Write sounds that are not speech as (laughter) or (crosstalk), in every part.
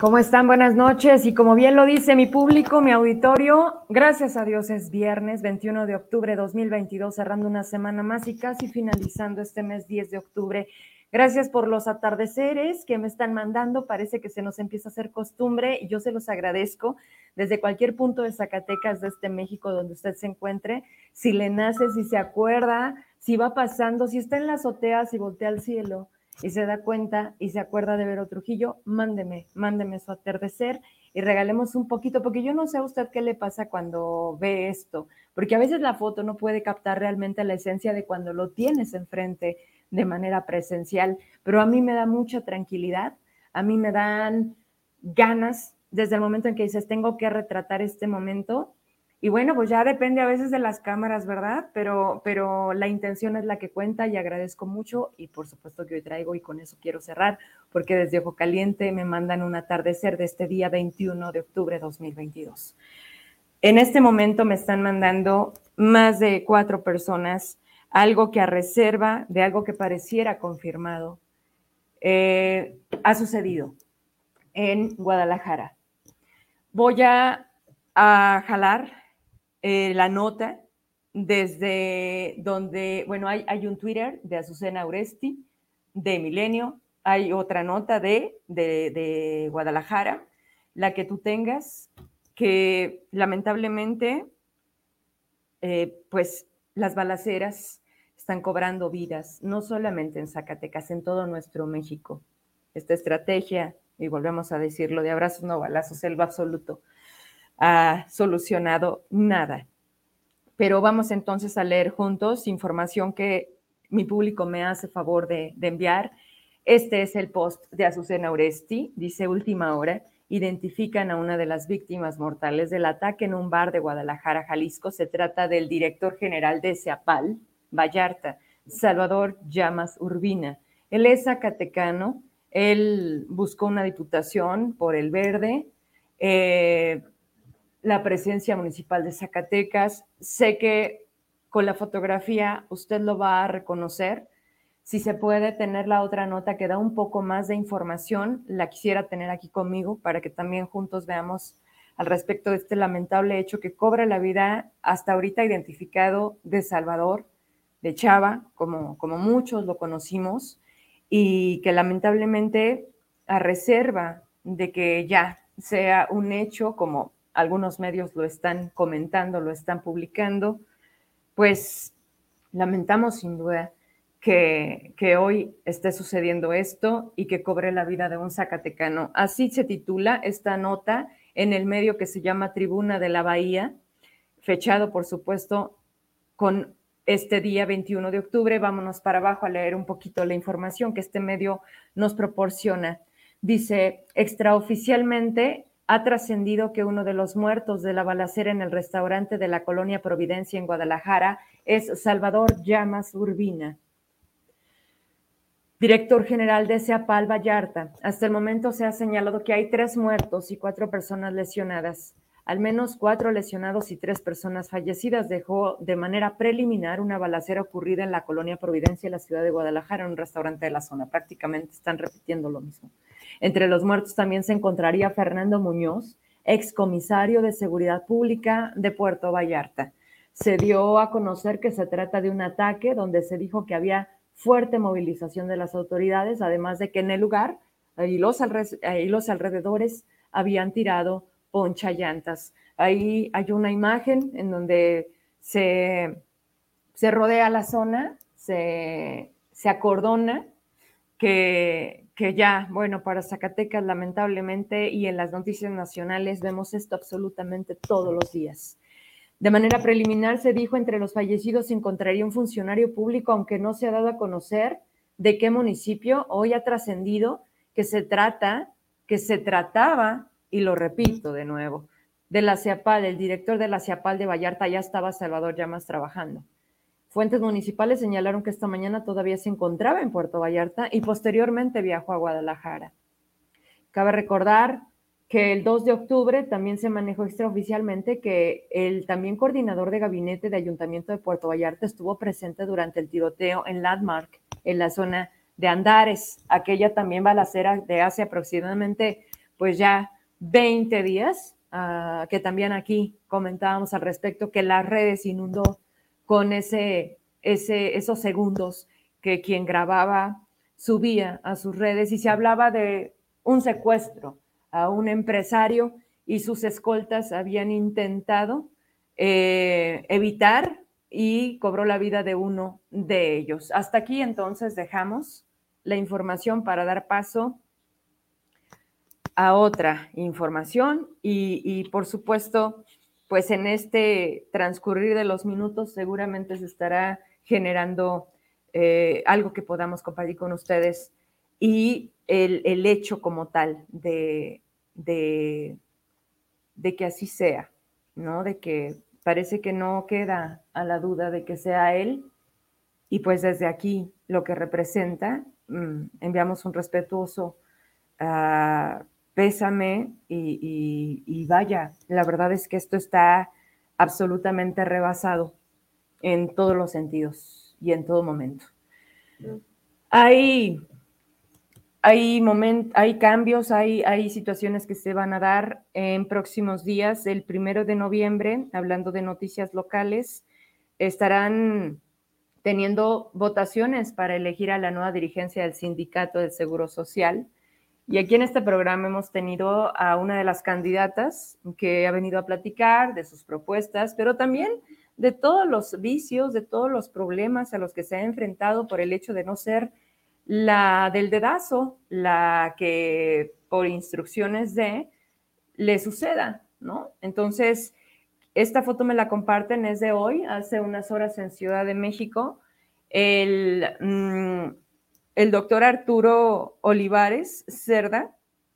¿Cómo están? Buenas noches. Y como bien lo dice mi público, mi auditorio, gracias a Dios es viernes 21 de octubre de 2022, cerrando una semana más y casi finalizando este mes 10 de octubre. Gracias por los atardeceres que me están mandando. Parece que se nos empieza a hacer costumbre y yo se los agradezco desde cualquier punto de Zacatecas, de este México, donde usted se encuentre. Si le nace, si se acuerda, si va pasando, si está en la azotea, si voltea al cielo y se da cuenta y se acuerda de Vero Trujillo, mándeme, mándeme su atardecer y regalemos un poquito, porque yo no sé a usted qué le pasa cuando ve esto, porque a veces la foto no puede captar realmente la esencia de cuando lo tienes enfrente de manera presencial, pero a mí me da mucha tranquilidad, a mí me dan ganas desde el momento en que dices, tengo que retratar este momento, y bueno, pues ya depende a veces de las cámaras, ¿verdad? Pero, pero la intención es la que cuenta y agradezco mucho y por supuesto que hoy traigo y con eso quiero cerrar porque desde Ojo Caliente me mandan un atardecer de este día 21 de octubre de 2022. En este momento me están mandando más de cuatro personas algo que a reserva de algo que pareciera confirmado eh, ha sucedido en Guadalajara. Voy a, a jalar eh, la nota desde donde, bueno, hay, hay, un Twitter de Azucena Uresti, de Milenio, hay otra nota de, de, Guadalajara, la que tú tengas, que lamentablemente, eh, pues las balaceras están cobrando vidas, no solamente en Zacatecas, en todo nuestro México. Esta estrategia, y volvemos a decirlo, de abrazos no balazos, selva absoluto, ha solucionado nada. Pero vamos entonces a leer juntos información que mi público me hace favor de, enviar. Este es el post de Azucena Oresti, dice última hora, identifican a una de las víctimas mortales del ataque en un bar de Guadalajara, Jalisco. Se trata del director general de SEAPAL, Vallarta, Salvador Llamas Urbina. Él es zacatecano, él buscó una diputación por el verde, eh, la presencia municipal de Zacatecas. Sé que con la fotografía usted lo va a reconocer. Si se puede tener la otra nota que da un poco más de información, la quisiera tener aquí conmigo para que también juntos veamos al respecto de este lamentable hecho que cobra la vida hasta ahorita identificado de Salvador, de Chava, como, como muchos lo conocimos, y que lamentablemente a reserva de que ya sea un hecho como algunos medios lo están comentando, lo están publicando, pues lamentamos sin duda que, que, hoy esté sucediendo esto y que cobre la vida de un zacatecano. Así se titula esta nota en el medio que se llama Tribuna de la Bahía, fechado, por supuesto, con este día 21 de octubre. Vámonos para abajo a leer un poquito la información que este medio nos proporciona. Dice, extraoficialmente, ha trascendido que uno de los muertos de la balacera en el restaurante de la colonia Providencia en Guadalajara es Salvador Llamas Urbina, director general de SEAPAL Vallarta. Hasta el momento se ha señalado que hay tres muertos y cuatro personas lesionadas. Al menos cuatro lesionados y tres personas fallecidas dejó de manera preliminar una balacera ocurrida en la colonia Providencia en la ciudad de Guadalajara, en un restaurante de la zona. Prácticamente están repitiendo lo mismo. Entre los muertos también se encontraría Fernando Muñoz, excomisario de Seguridad Pública de Puerto Vallarta. Se dio a conocer que se trata de un ataque donde se dijo que había fuerte movilización de las autoridades, además de que en el lugar y los, los alrededores habían tirado poncha llantas. Ahí hay una imagen en donde se, se rodea la zona, se, se acordona que, que ya, bueno, para Zacatecas lamentablemente y en las noticias nacionales vemos esto absolutamente todos los días. De manera preliminar se dijo entre los fallecidos se encontraría un funcionario público, aunque no se ha dado a conocer de qué municipio. Hoy ha trascendido que se trata, que se trataba, y lo repito de nuevo, de la CIAPAL, el director de la CIAPAL de Vallarta ya estaba Salvador Llamas trabajando. Fuentes municipales señalaron que esta mañana todavía se encontraba en Puerto Vallarta y posteriormente viajó a Guadalajara. Cabe recordar que el 2 de octubre también se manejó extraoficialmente que el también coordinador de gabinete de Ayuntamiento de Puerto Vallarta estuvo presente durante el tiroteo en Landmark, en la zona de Andares, aquella también balacera de hace aproximadamente pues ya 20 días, ah, que también aquí comentábamos al respecto, que las redes inundó con ese, ese, esos segundos que quien grababa subía a sus redes y se hablaba de un secuestro a un empresario y sus escoltas habían intentado eh, evitar y cobró la vida de uno de ellos. Hasta aquí entonces dejamos la información para dar paso a otra información y, por supuesto, pues en este transcurrir de los minutos seguramente se estará generando eh, algo que podamos compartir con ustedes y el, hecho como tal de, de, de que así sea, ¿no? De que parece que no queda a la duda de que sea él. Y pues desde aquí lo que representa, mm, enviamos un respetuoso ah, pésame y, vaya, la verdad es que esto está absolutamente rebasado en todos los sentidos y en todo momento. Hay hay, hay cambios, hay, hay situaciones que se van a dar en próximos días. El primero de noviembre, hablando de noticias locales, estarán teniendo votaciones para elegir a la nueva dirigencia del Sindicato del Seguro Social. Y aquí en este programa hemos tenido a una de las candidatas que ha venido a platicar de sus propuestas, pero también de todos los vicios, de todos los problemas a los que se ha enfrentado por el hecho de no ser la del dedazo, la que por instrucciones de le suceda, ¿no? Entonces, esta foto me la comparten, es de hoy, hace unas horas en Ciudad de México. El, mm, el doctor Arturo Olivares Cerda,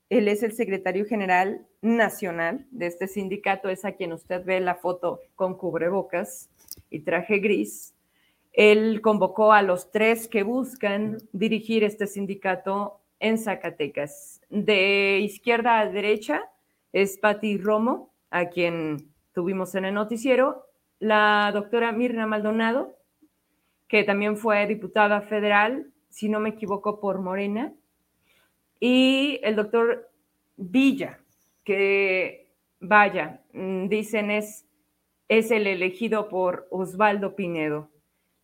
él es el secretario general nacional de este sindicato, es a quien usted ve la foto con cubrebocas y traje gris. Él convocó a los tres que buscan dirigir este sindicato en Zacatecas. De izquierda a derecha es Patti Romo, a quien tuvimos en el noticiero, la doctora Mirna Maldonado, que también fue diputada federal, si no me equivoco, por Morena, y el doctor Villa, que vaya, mm, dicen es, es el elegido por Osvaldo Pinedo.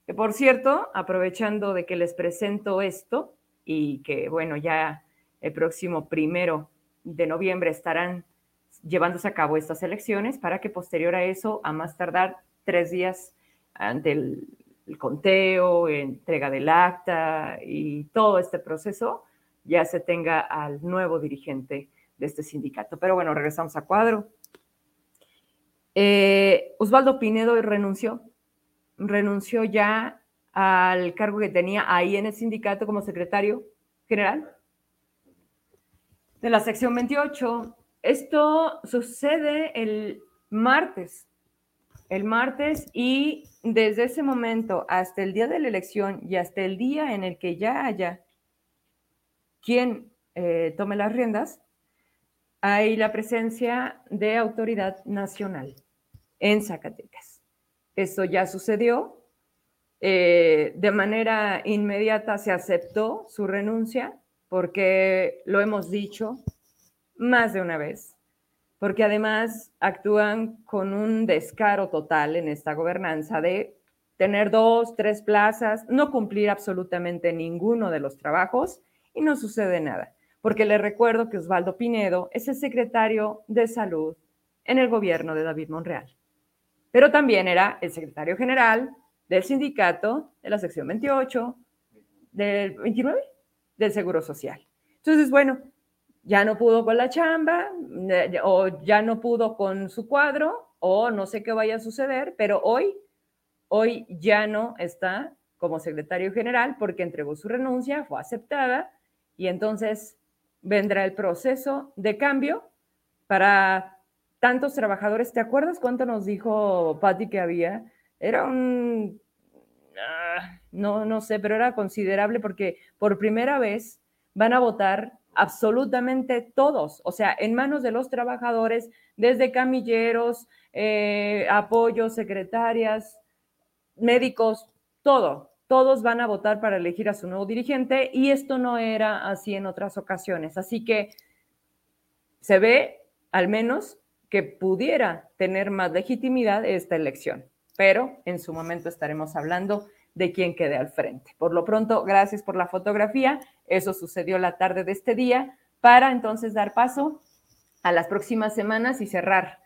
Que por cierto, aprovechando de que les presento esto y que, bueno, ya el próximo primero de noviembre estarán llevándose a cabo estas elecciones para que posterior a eso, a más tardar tres días ante el, conteo, entrega del acta y todo este proceso, ya se tenga al nuevo dirigente de este sindicato. Pero bueno, regresamos a cuadro. Eh, Osvaldo Pinedo renunció renunció ya al cargo que tenía ahí en el sindicato como secretario general de la sección 28. Esto sucede el martes, el martes y desde ese momento hasta el día de la elección y hasta el día en el que ya haya quien eh, tome las riendas, hay la presencia de autoridad nacional en Zacatecas. Eso ya sucedió. Eh, de manera inmediata se aceptó su renuncia porque lo hemos dicho más de una vez, porque además actúan con un descaro total en esta gobernanza de tener dos, tres plazas, no cumplir absolutamente ninguno de los trabajos y no sucede nada. Porque le recuerdo que Osvaldo Pinedo es el secretario de salud en el gobierno de David Monreal pero también era el secretario general del sindicato de la sección 28, del 29, del Seguro Social. Entonces, bueno, ya no pudo con la chamba, eh, o ya no pudo con su cuadro, o no sé qué vaya a suceder, pero hoy, hoy ya no está como secretario general porque entregó su renuncia, fue aceptada, y entonces vendrá el proceso de cambio para tantos trabajadores. ¿Te acuerdas cuánto nos dijo Patti que había? Era un, ah, no, no sé, pero era considerable porque por primera vez van a votar absolutamente todos, o sea, en manos de los trabajadores, desde camilleros, eh, apoyos, secretarias, médicos, todo. Todos van a votar para elegir a su nuevo dirigente y esto no era así en otras ocasiones. Así que se ve al menos que pudiera tener más legitimidad esta elección, pero en su momento estaremos hablando de quién quede al frente. Por lo pronto, gracias por la fotografía. Eso sucedió la tarde de este día para entonces dar paso a las próximas semanas y cerrar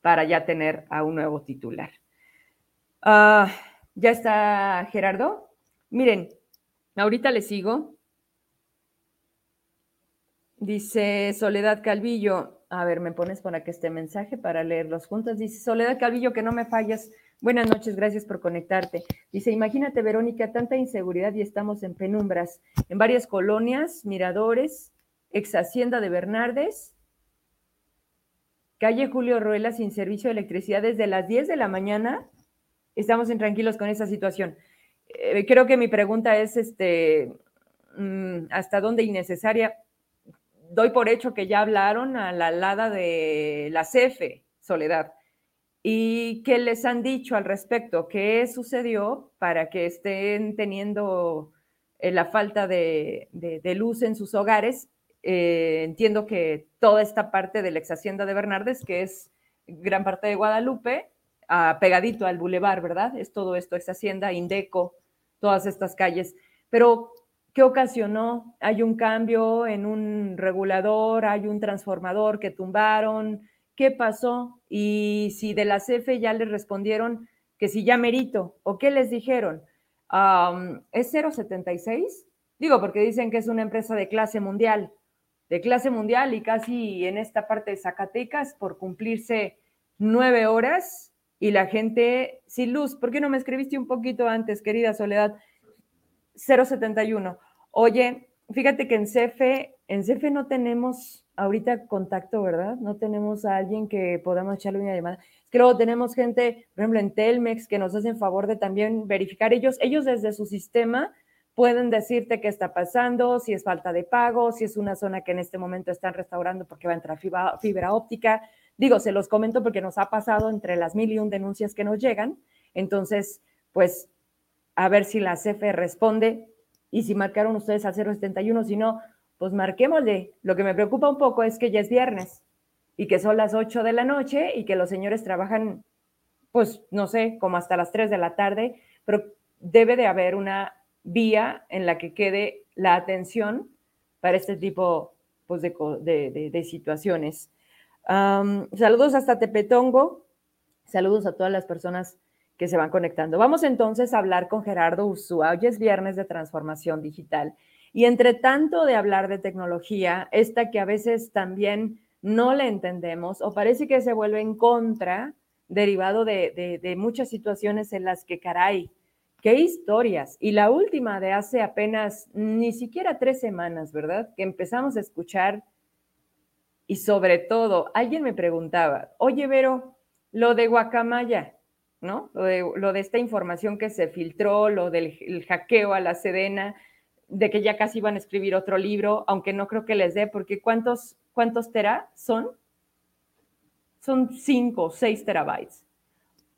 para ya tener a un nuevo titular. Ah, ya está Gerardo. Miren, ahorita le sigo. Dice Soledad Calvillo, a ver, me pones por aquí este mensaje para leerlos juntos. Dice Soledad Calvillo, que no me fallas. Buenas noches, gracias por conectarte. Dice, imagínate, Verónica, tanta inseguridad y estamos en penumbras. En varias colonias, miradores, ex hacienda de Bernardes, calle Julio Ruela sin servicio de electricidad desde las 10 de la mañana. Estamos intranquilos con esa situación. Eh, creo que mi pregunta es, este, mm, ¿hasta dónde innecesaria? Doy por hecho que ya hablaron a la alada de la CEFE, Soledad, y qué les han dicho al respecto, qué sucedió para que estén teniendo eh, la falta de, luz en sus hogares. Eh, entiendo que toda esta parte de la ex hacienda de Bernardes, que es gran parte de Guadalupe, ah, pegadito al bulevar, ¿verdad? Es todo esto, ex hacienda, Indeco, todas estas calles. Pero ¿Qué ocasionó? Hay un cambio en un regulador, hay un transformador que tumbaron. ¿Qué pasó? Y si de la CFE ya les respondieron que si ya merito, o qué les dijeron. ¿Es 076? Digo, porque dicen que es una empresa de clase mundial, de clase mundial y casi en esta parte de Zacatecas por cumplirse nueve horas y la gente sin luz. ¿Por qué no me escribiste un poquito antes, querida Soledad? 071. Oye, fíjate que en CFE, en CFE no tenemos ahorita contacto, ¿verdad? No tenemos a alguien que podamos echarle una llamada. Es que luego tenemos gente, por ejemplo, en Telmex, que nos hacen favor de también verificar ellos, ellos desde su sistema pueden decirte qué está pasando, si es falta de pago, si es una zona que en este momento están restaurando porque va a entrar fibra, fibra óptica. Digo, se los comento porque nos ha pasado entre las mil y un denuncias que nos llegan. Entonces, pues, a ver si la CFE responde y si marcaron ustedes al 071, si no, pues marquémosle. Lo que me preocupa un poco es que ya es viernes y que son las 8 de la noche y que los señores trabajan, pues no sé, como hasta las 3 de la tarde, pero debe de haber una vía en la que quede la atención para este tipo pues, de, situaciones. saludos hasta Tepetongo, saludos a todas las personas que se van conectando. Vamos entonces a hablar con Gerardo Ursúa. Hoy es viernes de transformación digital. Y entre tanto de hablar de tecnología, esta que a veces también no le entendemos o parece que se vuelve en contra, derivado de, de muchas situaciones en las que, caray, qué historias. Y la última de hace apenas ni siquiera tres semanas, ¿verdad? Que empezamos a escuchar y sobre todo, alguien me preguntaba, oye, Vero, lo de Guacamaya, ¿no? Lo de, esta información que se filtró, lo del hackeo a la Sedena, de que ya casi iban a escribir otro libro, aunque no creo que les dé, porque ¿cuántos, cuántos tera son? Son cinco o seis terabytes.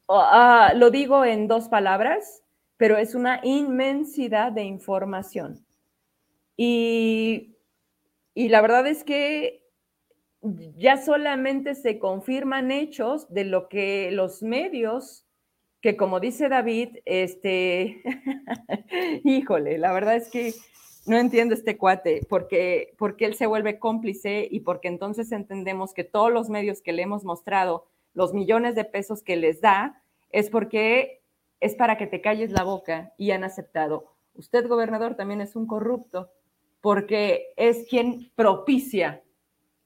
Ah, lo digo en dos palabras, pero es una inmensidad de información. Y, y la verdad es que ya solamente se confirman hechos de lo que los medios que como dice David, este, (laughs) híjole, la verdad es que no entiendo este cuate, porque, porque él se vuelve cómplice y porque entonces entendemos que todos los medios que le hemos mostrado, los millones de pesos que les da, es porque es para que te calles la boca y han aceptado. Usted, gobernador, también es un corrupto, porque es quien propicia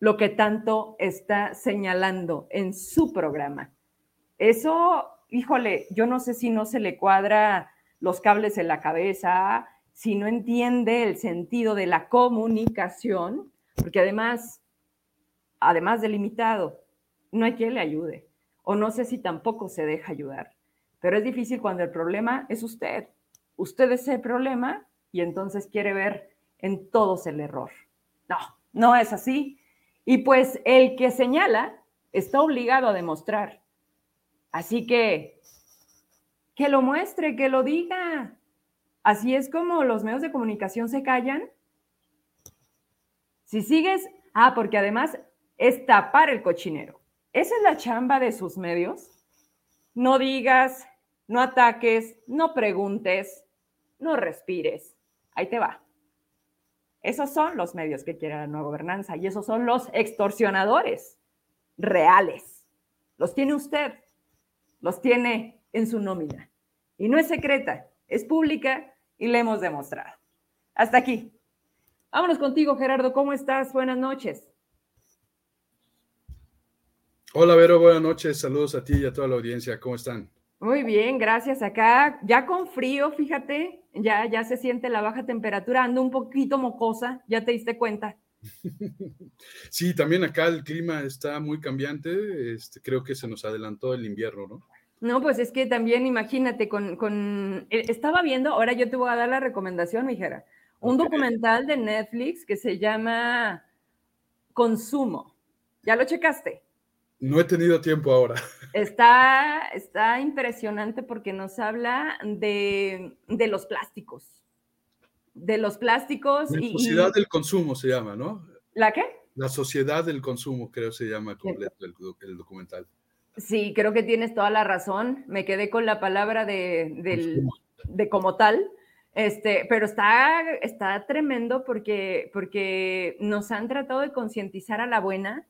lo que tanto está señalando en su programa. Eso híjole, yo no sé si no se le cuadra los cables en la cabeza, si no entiende el sentido de la comunicación, porque además, además de limitado, no hay quien le ayude, o no sé si tampoco se deja ayudar, pero es difícil cuando el problema es usted. Usted es el problema y entonces quiere ver en todos el error. No, no es así. Y pues el que señala está obligado a demostrar Así que, que lo muestre, que lo diga. Así es como los medios de comunicación se callan. Si sigues, ah, porque además es tapar el cochinero. Esa es la chamba de sus medios. No digas, no ataques, no preguntes, no respires. Ahí te va. Esos son los medios que quiere la nueva gobernanza y esos son los extorsionadores reales. Los tiene usted, los tiene en su nómina. Y no es secreta, es pública y le hemos demostrado. Hasta aquí. Vámonos contigo, Gerardo. ¿Cómo estás? Buenas noches. Hola, Vero. Buenas noches. Saludos a ti y a toda la audiencia. ¿Cómo están? Muy bien, gracias. Acá ya con frío, fíjate, ya, ya se siente la baja temperatura, ando un poquito mocosa, ya te diste cuenta. (laughs) Sí, también acá el clima está muy cambiante, este, creo que se nos adelantó el invierno, ¿no? No, pues es que también imagínate, con, con eh, estaba viendo, ahora yo te voy a dar la recomendación, mijera, un documental de Netflix que se llama Consumo. ¿Ya lo checaste? No he tenido tiempo ahora. (laughs) Está, está impresionante porque nos habla de, los plásticos. De los plásticos. La sociedad del consumo se llama, ¿no? ¿La qué? La sociedad del consumo, creo se llama completo el, documental. Sí, creo que tienes toda la razón. Me quedé con la palabra de, de como tal. Este, pero está, está tremendo porque, porque nos han tratado de concientizar a la buena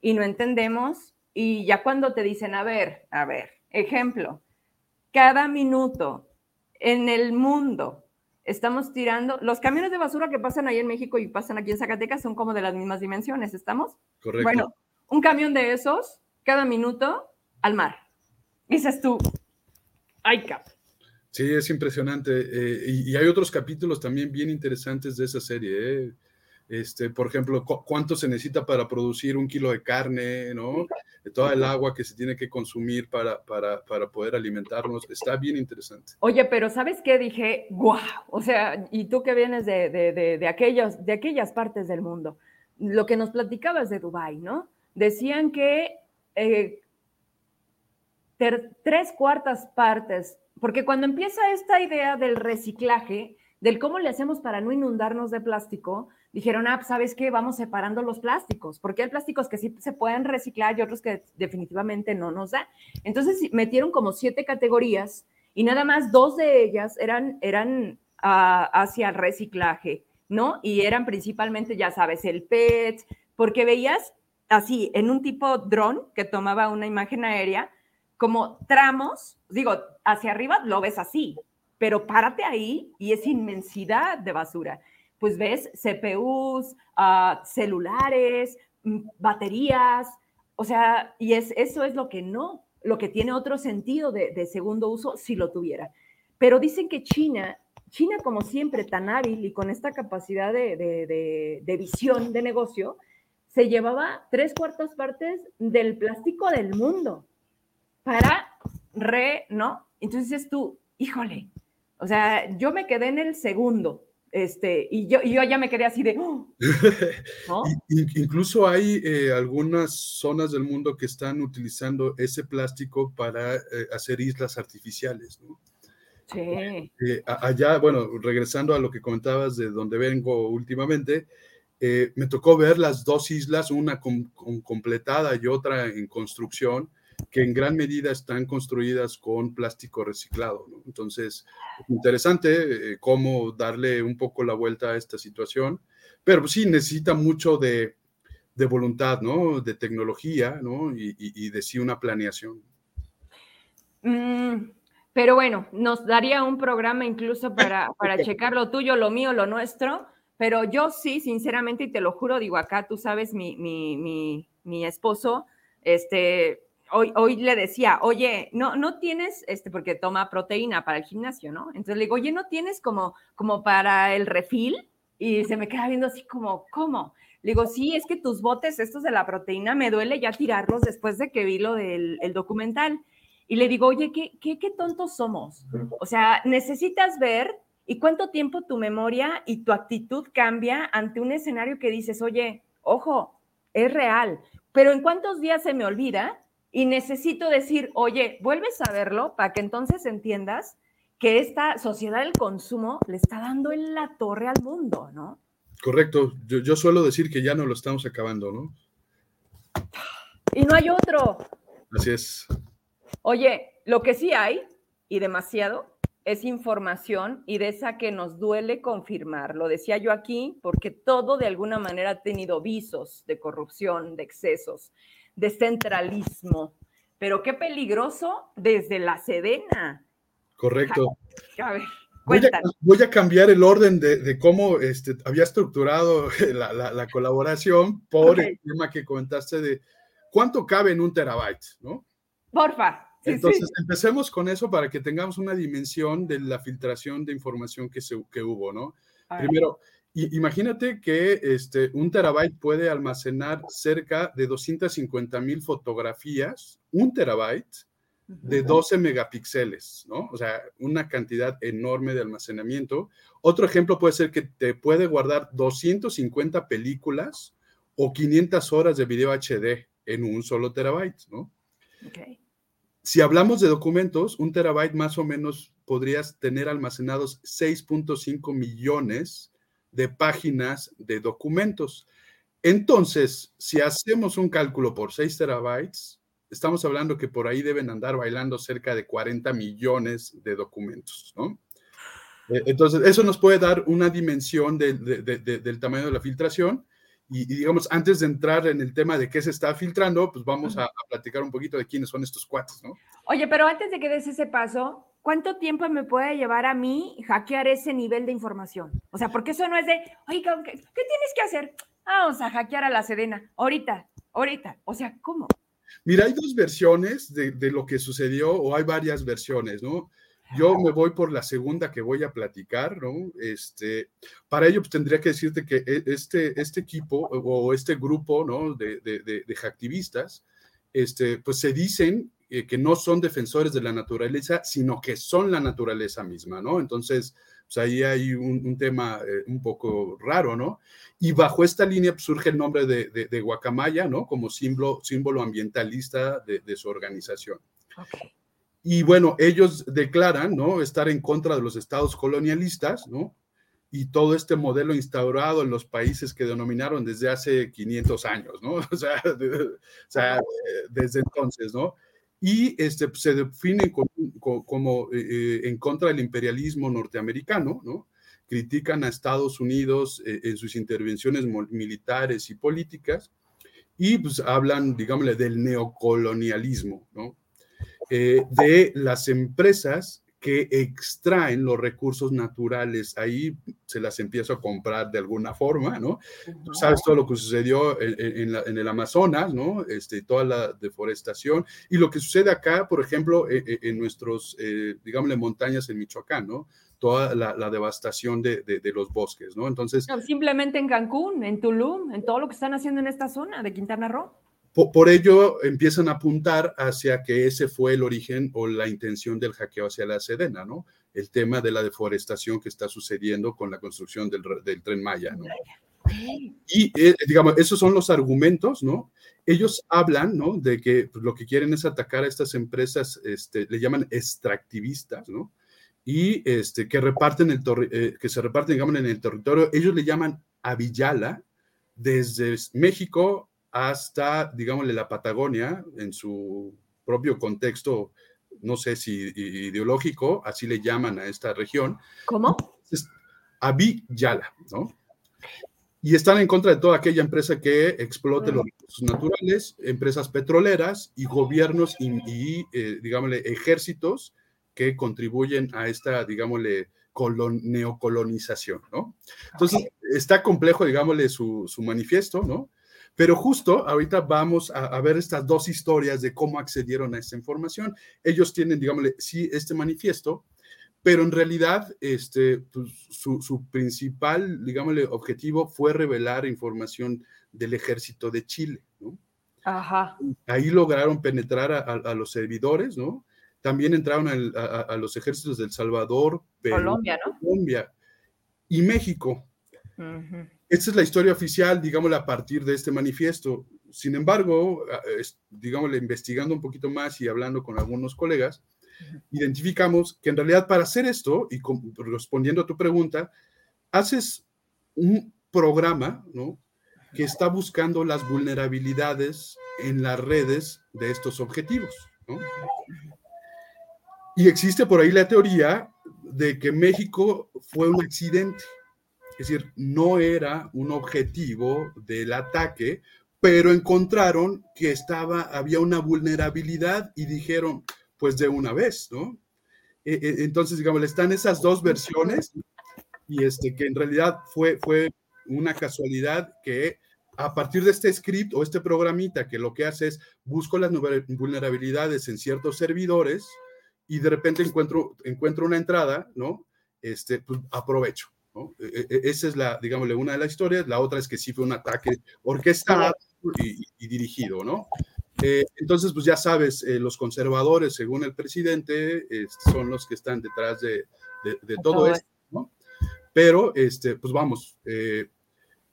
y no entendemos. Y ya cuando te dicen, a ver, a ver, ejemplo, cada minuto en el mundo estamos tirando, los camiones de basura que pasan ahí en México y pasan aquí en Zacatecas son como de las mismas dimensiones, ¿estamos? Correcto. Bueno, un camión de esos, cada minuto, al mar. Dices tú, ay, cap. Sí, es impresionante. Eh, y, y, hay otros capítulos también bien interesantes de esa serie. ¿eh? Este, por ejemplo, cuánto se necesita para producir un kilo de carne, ¿no? Toda el agua que se tiene que consumir para, para, para poder alimentarnos. Está bien interesante. Oye, pero ¿sabes qué? Dije, guau, o sea, y tú que vienes de, de, de, de, aquellos, de aquellas partes del mundo, lo que nos platicabas de Dubái, ¿no? Decían que eh, tres cuartas partes, porque cuando empieza esta idea del reciclaje, del cómo le hacemos para no inundarnos de plástico, dijeron, ah, pues, ¿sabes qué? Vamos separando los plásticos, porque hay plásticos que sí se pueden reciclar y otros que definitivamente no nos da. Entonces metieron como siete categorías y nada más dos de ellas eran, eran uh, hacia reciclaje, ¿no? Y eran principalmente, ya sabes, el PET, porque veías así, en un tipo dron que tomaba una imagen aérea, como tramos, digo, hacia arriba lo ves así, pero párate ahí y es inmensidad de basura pues ves CPUs, ah, celulares, mm, baterías, o sea, y es, eso es lo que no, lo que tiene otro sentido de, segundo uso si lo tuviera. Pero dicen que China, China como siempre tan hábil y con esta capacidad de, de visión de negocio, se llevaba tres cuartas partes del plástico del mundo para re, ¿no? Entonces tú, híjole, o sea, yo me quedé en el segundo, este, y, yo, yo ya me quedé así de... ¡oh! (laughs) Incluso hay eh, algunas zonas del mundo que están utilizando ese plástico para eh, hacer islas artificiales. ¿no? Sí. Eh, allá, bueno, regresando a lo que comentabas de donde vengo últimamente, me tocó ver las dos islas, una completada y otra en construcción, que en gran medida están construidas con plástico reciclado. ¿no? Entonces, interesante eh, cómo darle un poco la vuelta a esta situación, pero sí necesita mucho de, de voluntad, ¿no? De tecnología, ¿no? Y, y, de sí una planeación. Mm, pero bueno, nos daría un programa incluso para, para (laughs) checar lo tuyo, lo mío, lo nuestro. Pero yo sí, sinceramente, y te lo juro, digo, acá tú sabes, mi, mi, mi, mi esposo, este, hoy, hoy le decía, oye, no, no tienes, este, porque toma proteína para el gimnasio, ¿no? Entonces le digo, oye, ¿no tienes como, como para el refil? Y se me queda viendo así como, ¿cómo? Le digo, sí, es que tus botes, estos de la proteína, me duele ya tirarlos después de que vi lo del el documental. Y le digo, oye, ¿qué, qué, qué tontos somos? O sea, necesitas ver y cuánto tiempo tu memoria y tu actitud cambia ante un escenario que dices, oye, ojo, es real, pero en cuántos días se me olvida y necesito decir, oye, vuelves a verlo para que entonces entiendas que esta sociedad del consumo le está dando en la torre al mundo, ¿no? Correcto. Yo, suelo decir que ya no lo estamos acabando, ¿no? Y no hay otro. Así es. Oye, lo que sí hay, y demasiado, es información y de esa que nos duele confirmar. Lo decía yo aquí porque todo de alguna manera ha tenido visos de corrupción, de excesos, de centralismo. Pero qué peligroso desde la Sedena. Correcto. A ver. Voy a, cambiar el orden de, cómo este, había estructurado (laughs) la, colaboración por el tema que comentaste de cuánto cabe en un terabyte, ¿no? Porfa. Entonces, empecemos con eso para que tengamos una dimensión de la filtración de información que, se, que hubo, ¿no? Primero, imagínate que este, un terabyte puede almacenar cerca de 250 mil fotografías, un terabyte, de 12 megapíxeles, ¿no? O sea, una cantidad enorme de almacenamiento. Otro ejemplo puede ser que te puede guardar 250 películas o 500 horas de video HD en un solo terabyte, ¿no? Okay. Si hablamos de documentos, un terabyte más o menos podrías tener almacenados 6.5 millones de páginas de documentos. Entonces, si hacemos un cálculo por 6 terabytes, estamos hablando que por ahí deben andar bailando cerca de 40 millones de documentos, ¿no? Eh, entonces, eso nos puede dar una dimensión del tamaño de la filtración. Y, digamos, antes de entrar en el tema de qué se está filtrando, pues vamos a, platicar un poquito de quiénes son estos cuates, ¿no? Oye, pero antes de que des ese paso, ¿cuánto tiempo me puede llevar a mí hackear ese nivel de información? O sea, porque eso no es de, oye, ¿qué, qué tienes que hacer? Vamos a hackear a la Sedena, ahorita, ahorita. O sea, ¿cómo? Mira, hay dos versiones de, lo que sucedió, o hay varias versiones, ¿no? Yo me voy por la segunda que voy a platicar, ¿no? Este, para ello, pues, tendría que decirte que e, este, este equipo o este grupo, ¿no? De, de, de, activistas, este, pues se dicen eh, que no son defensores de la naturaleza, sino que son la naturaleza misma, ¿no? Entonces, pues ahí hay un, tema eh, un poco raro, ¿no? Y bajo esta línea pues, surge el nombre de, de, Guacamaya, ¿no? Como símbolo, símbolo ambientalista de, su organización. Y bueno, ellos declaran, ¿no? Estar en contra de los estados colonialistas, ¿no? Y todo este modelo instaurado en los países que denominaron desde hace 500 años, ¿no? (laughs) O sea, o sea desde entonces, ¿no? y este, se definen como, eh, eh, en contra del imperialismo norteamericano, ¿no? Critican a Estados Unidos eh, en sus intervenciones militares y políticas y pues hablan, digámosle, del neocolonialismo, ¿no? De las empresas que extraen los recursos naturales, ahí se las empiezo a comprar de alguna forma, ¿no? Sabes todo lo que sucedió en, el Amazonas, ¿no? Este, toda la deforestación y lo que sucede acá, por ejemplo, e, e, en, nuestros, eh, digámosle, montañas en Michoacán, ¿no? Toda la, devastación de, los bosques, ¿no? Entonces... simplemente en Cancún, en Tulum, en todo lo que están haciendo en esta zona de Quintana Roo. Por, ello empiezan a apuntar hacia que ese fue el origen o la intención del hackeo hacia la Sedena, ¿no? El tema de la deforestación que está sucediendo con la construcción del, tren Maya, ¿no? Y, eh, digamos, esos son los argumentos, ¿no? Ellos hablan, ¿no? De que pues, lo que quieren es atacar a estas empresas, este, le llaman extractivistas, ¿no? Y este, que reparten el, eh, que se reparten, digamos, en el territorio, ellos le llaman Avillala, desde México hasta, digámosle, la Patagonia, en su propio contexto, no sé si ideológico, así le llaman a esta región. ¿Cómo? Yala, ¿no? Y están en contra de toda aquella empresa que explote los recursos naturales, empresas petroleras y gobiernos y, eh, digámosle, ejércitos que contribuyen a esta, digámosle, neocolonización, ¿no? Entonces, está complejo, digámosle, su, su manifiesto, ¿no? Pero justo ahorita vamos a, ver estas dos historias de cómo accedieron a esta información. Ellos tienen, digámosle, sí, este manifiesto, pero en realidad este, pues, su, principal, digámosle, objetivo fue revelar información del ejército de Chile, ¿no? Ajá. Ahí lograron penetrar a, los servidores, ¿no? También entraron a, los ejércitos del Salvador, Colombia, ¿no? Colombia y México. Esta es la historia oficial, digámosle, a partir de este manifiesto. Sin embargo, digámosle, investigando un poquito más y hablando con algunos colegas, identificamos que en realidad para hacer esto, y respondiendo a tu pregunta, haces un programa, ¿no? Que está buscando las vulnerabilidades en las redes de estos objetivos. Y existe por ahí la teoría de que México fue un accidente, es decir, no era un objetivo del ataque, pero encontraron que estaba, había una vulnerabilidad y dijeron, pues de una vez, ¿no? E, e, entonces, digamos, están esas dos versiones y este, que en realidad fue, fue una casualidad que a partir de este script o este programita que lo que hace es busco las vulnerabilidades en ciertos servidores y de repente encuentro, encuentro una entrada, ¿no? Este, pues aprovecho. ¿No? E, esa es la, digamos, una de las historias. La otra es que sí fue un ataque orquestado y, dirigido, ¿no? Eh, entonces, pues ya sabes, eh, los conservadores, según el presidente, este, son los que están detrás de, de, todo esto, ¿no? Pero, este, pues vamos, eh,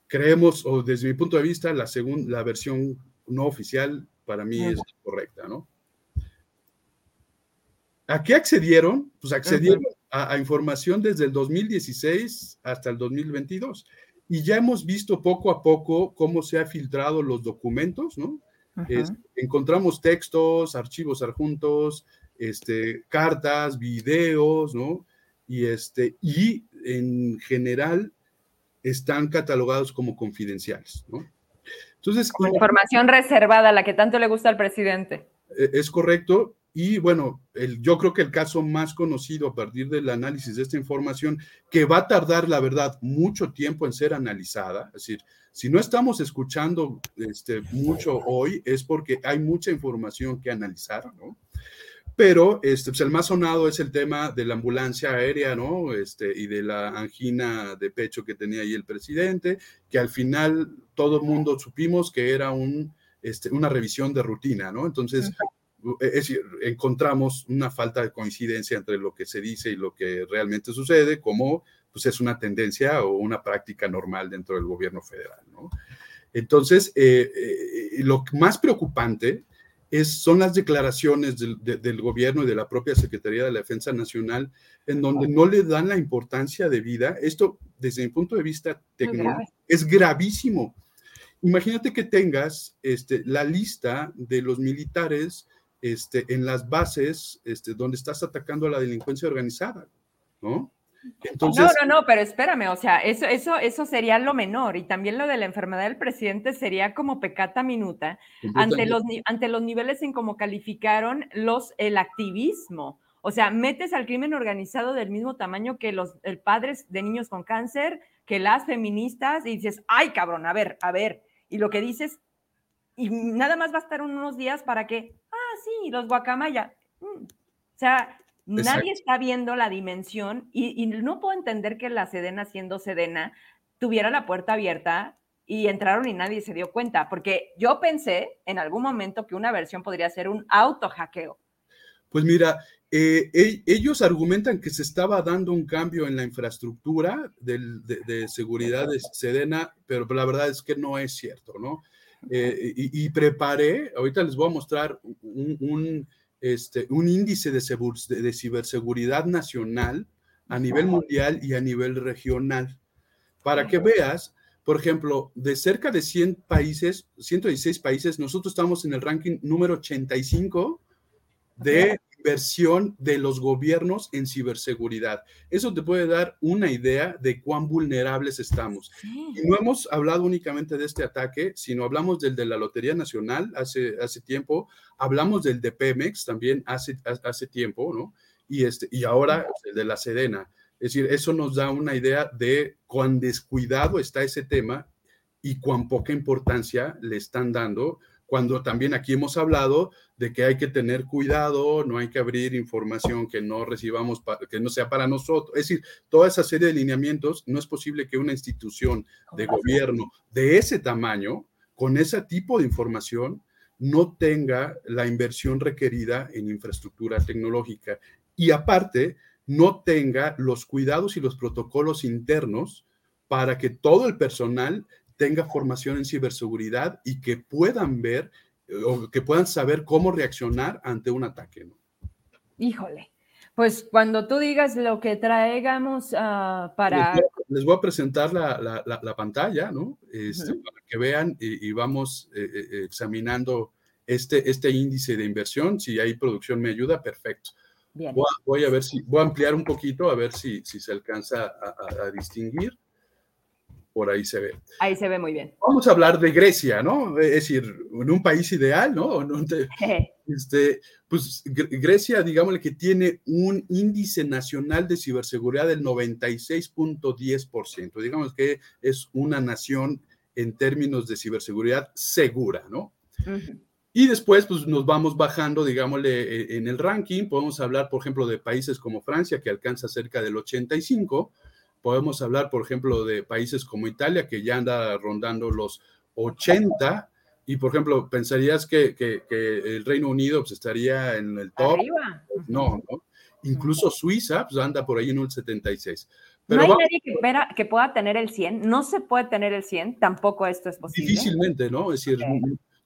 creemos, o desde mi punto de vista, la, segunda, la versión no oficial para mí es correcta, ¿no? ¿A qué accedieron? Pues accedieron a, información desde el 2016 hasta el 2022. Y ya hemos visto poco a poco cómo se han filtrado los documentos, ¿no? encontramos textos, archivos adjuntos, este, cartas, videos, ¿no? Y, este, y en general están catalogados como confidenciales, ¿no? Entonces, como información reservada, la que tanto le gusta al presidente. E, es correcto. Y bueno, el, yo creo que el caso más conocido a partir del análisis de esta información, que va a tardar, la verdad, mucho tiempo en ser analizada, es decir, si no estamos escuchando este, mucho hoy, es porque hay mucha información que analizar, ¿no? Pero este, pues el más sonado es el tema de la ambulancia aérea, ¿no? Este, y de la angina de pecho que tenía ahí el presidente, que al final todo el mundo supimos que era un, este, una revisión de rutina, ¿no? Entonces, es decir, encontramos una falta de coincidencia entre lo que se dice y lo que realmente sucede, como pues es una tendencia o una práctica normal dentro del gobierno federal. ¿no? Entonces, eh, eh, lo más preocupante es, son las declaraciones del, del, gobierno y de la propia Secretaría de la Defensa Nacional, en donde no le dan la importancia de vida. Esto, desde mi punto de vista tecnológico, es gravísimo. Imagínate que tengas este, la lista de los militares este, en las bases este, donde estás atacando a la delincuencia organizada, ¿no? Entonces, no, no, no, pero espérame, o sea, eso, eso, eso sería lo menor y también lo de la enfermedad del presidente sería como pecata minuta ante los, ante los niveles en cómo calificaron los, el activismo. O sea, metes al crimen organizado del mismo tamaño que los el padres de niños con cáncer, que las feministas, y dices, ay, cabrón, a ver, a ver. Y lo que dices, y nada más va a estar unos días para que, sí, los guacamaya. Mm. O sea, nadie está viendo la dimensión y, no puedo entender que la Sedena, siendo Sedena, tuviera la puerta abierta y entraron y nadie se dio cuenta, porque yo pensé en algún momento que una versión podría ser un auto hackeo. Pues mira, eh, e, ellos argumentan que se estaba dando un cambio en la infraestructura de, seguridad de Sedena, pero la verdad es que no es cierto, ¿no? Eh, y, preparé, ahorita les voy a mostrar un, este, un índice de, de, ciberseguridad nacional a nivel mundial y a nivel regional, para que veas, por ejemplo, de cerca de 100 países, 116 países, nosotros estamos en el ranking número 85 de versión de los gobiernos en ciberseguridad. Eso te puede dar una idea de cuán vulnerables estamos. Y no hemos hablado únicamente de este ataque, sino hablamos del de la Lotería Nacional hace, hace tiempo, hablamos del de Pemex también hace, hace tiempo, ¿no? Y, este, y ahora el de la Sedena. Es decir, eso nos da una idea de cuán descuidado está ese tema y cuán poca importancia le están dando cuando también aquí hemos hablado de que hay que tener cuidado, no hay que abrir información que no recibamos, que no sea para nosotros. Es decir, toda esa serie de lineamientos, no es posible que una institución de gobierno de ese tamaño, con ese tipo de información, no tenga la inversión requerida en infraestructura tecnológica y aparte no tenga los cuidados y los protocolos internos para que todo el personal tenga formación en ciberseguridad y que puedan ver eh, o que puedan saber cómo reaccionar ante un ataque. ¿no? Híjole, pues cuando tú digas lo que traigamos ah, para... Les voy, a, presentar la, la, pantalla, ¿no? Este, para que vean y, vamos eh, eh, examinando este, este índice de inversión. Si hay producción me ayuda, perfecto. Voy, a, ver si, voy a ampliar un poquito, a ver si, si se alcanza a, distinguir. Por ahí se ve. Ahí se ve muy bien. Vamos a hablar de Grecia, ¿no? Es decir, en un país ideal, ¿no? Este, pues Grecia, digámosle que tiene un índice nacional de ciberseguridad del 96.10%. Digamos que es una nación en términos de ciberseguridad segura, ¿no? Y después, pues nos vamos bajando, digámosle, e, en el ranking. Podemos hablar, por ejemplo, de países como Francia, que alcanza cerca del 85. Podemos hablar, por ejemplo, de países como Italia, que ya anda rondando los 80. Y, por ejemplo, pensarías que, que, el Reino Unido pues, estaría en el top. Arriba. No, no. Incluso Suiza pues, anda por ahí en un 76. Pero no hay nadie que, que, pueda tener el 100, no se puede tener el 100, tampoco esto es posible. Difícilmente, ¿no? Es decir,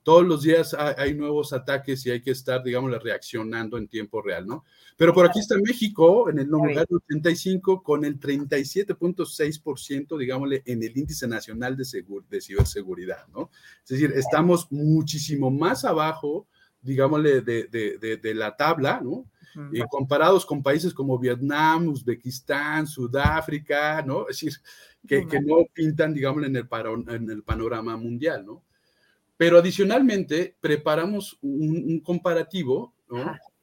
todos los días hay, nuevos ataques y hay que estar, digamos, reaccionando en tiempo real, ¿no? Pero por aquí está México en el lugar 85 con el 37.6%, digámosle, en el índice nacional de, de ciberseguridad, ¿no? Es decir, estamos muchísimo más abajo, digámosle, de, de, de, la tabla, ¿no? Y comparados con países como Vietnam, Uzbekistán, Sudáfrica, ¿no? Es decir, que, que no pintan, en el, en el panorama mundial, ¿no? Pero adicionalmente, preparamos un, comparativo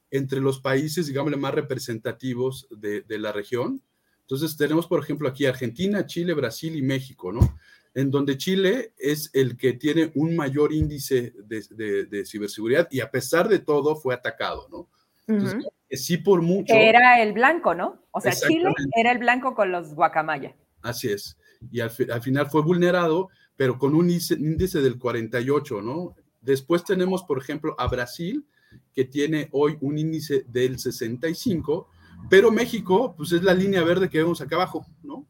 entre los países, digamos, más representativos de, la región. Entonces, tenemos, por ejemplo, aquí Argentina, Chile, Brasil y México, ¿no? En donde Chile es el que tiene un mayor índice de, ciberseguridad y a pesar de todo fue atacado, ¿no? Entonces, sí por mucho. Era el blanco, ¿no? O sea, Chile era el blanco con los guacamaya. Así es. Y al final fue vulnerado pero con un índice del 48, ¿no? Después tenemos, por ejemplo, a Brasil, que tiene hoy un índice del 65, pero México, pues es la línea verde que vemos acá abajo, ¿no?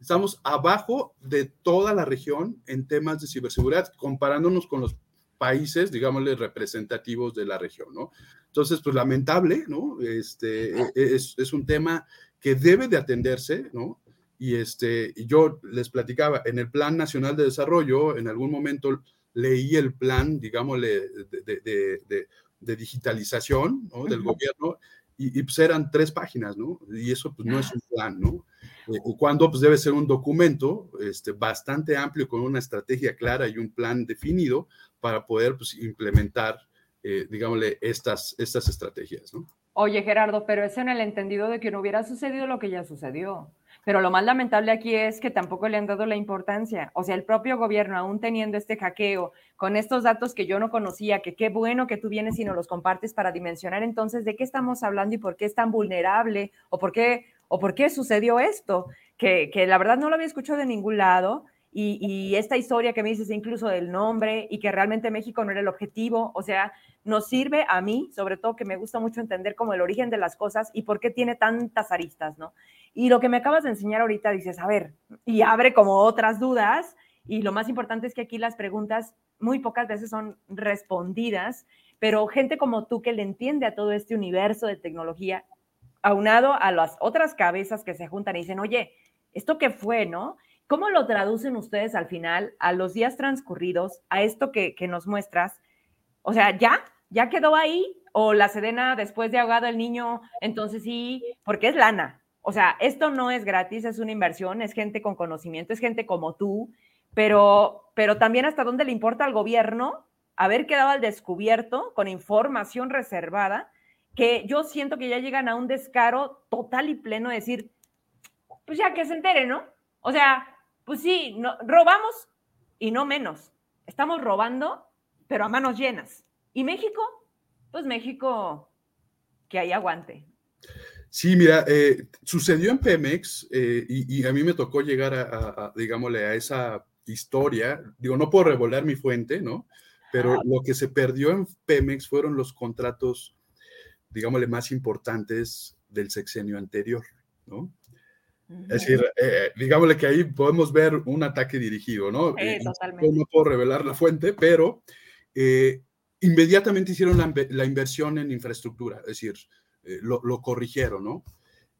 Estamos abajo de toda la región en temas de ciberseguridad, comparándonos con los países, digámosle, representativos de la región, ¿no? Entonces, pues lamentable, ¿no? Este, e, e, es, es un tema que debe de atenderse, ¿no? Y este, yo les platicaba, en el Plan Nacional de Desarrollo, en algún momento leí el plan, digámosle, de, digitalización del gobierno, y, pues eran tres páginas, ¿no? Y eso pues no es un plan, ¿no? Eh, cuando pues debe ser un documento este, bastante amplio con una estrategia clara y un plan definido para poder pues, implementar, eh, digámosle, estas, estas estrategias, ¿no? Oye, Gerardo, pero es en el entendido de que no hubiera sucedido lo que ya sucedió. Pero lo más lamentable aquí es que tampoco le han dado la importancia. O sea, el propio gobierno, aún teniendo este hackeo, con estos datos que yo no conocía, que qué bueno que tú vienes y nos los compartes para dimensionar entonces de qué estamos hablando y por qué es tan vulnerable o por qué, o por qué sucedió esto, que, que la verdad no lo había escuchado de ningún lado. Y, esta historia que me dices incluso del nombre y que realmente México no era el objetivo, o sea, nos sirve a mí, sobre todo que me gusta mucho entender como el origen de las cosas y por qué tiene tantas aristas, ¿no? Y lo que me acabas de enseñar ahorita dices, a ver, y abre como otras dudas, y lo más importante es que aquí las preguntas muy pocas veces son respondidas, pero gente como tú que le entiende a todo este universo de tecnología, aunado a las otras cabezas que se juntan y dicen, oye, ¿esto qué fue, no? ¿Cómo lo traducen ustedes al final, a los días transcurridos, a esto que, que nos muestras? O sea, ¿ya? ¿Ya quedó ahí? ¿O la Sedena después de ahogado el niño, entonces sí? Porque es lana, o sea, esto no es gratis, es una inversión, es gente con conocimiento, es gente como tú, pero, pero también hasta dónde le importa al gobierno haber quedado al descubierto con información reservada, que yo siento que ya llegan a un descaro total y pleno de decir, pues ya que se entere, ¿no? O sea, pues sí, no, robamos y no menos. Estamos robando, pero a manos llenas. ¿Y México? Pues México, que ahí aguante. Sí, mira, eh, sucedió en Pemex eh, y, a mí me tocó llegar a, digámosle, a esa historia. Digo, no puedo revolar mi fuente, ¿no? Pero lo que se perdió en Pemex fueron los contratos, digámosle, más importantes del sexenio anterior, ¿no? Es decir, eh, digámosle que ahí podemos ver un ataque dirigido, ¿no? Sí, totalmente. No puedo revelar la fuente, pero inmediatamente hicieron la, la, inversión en infraestructura, es decir, eh, lo, corrigieron, ¿no?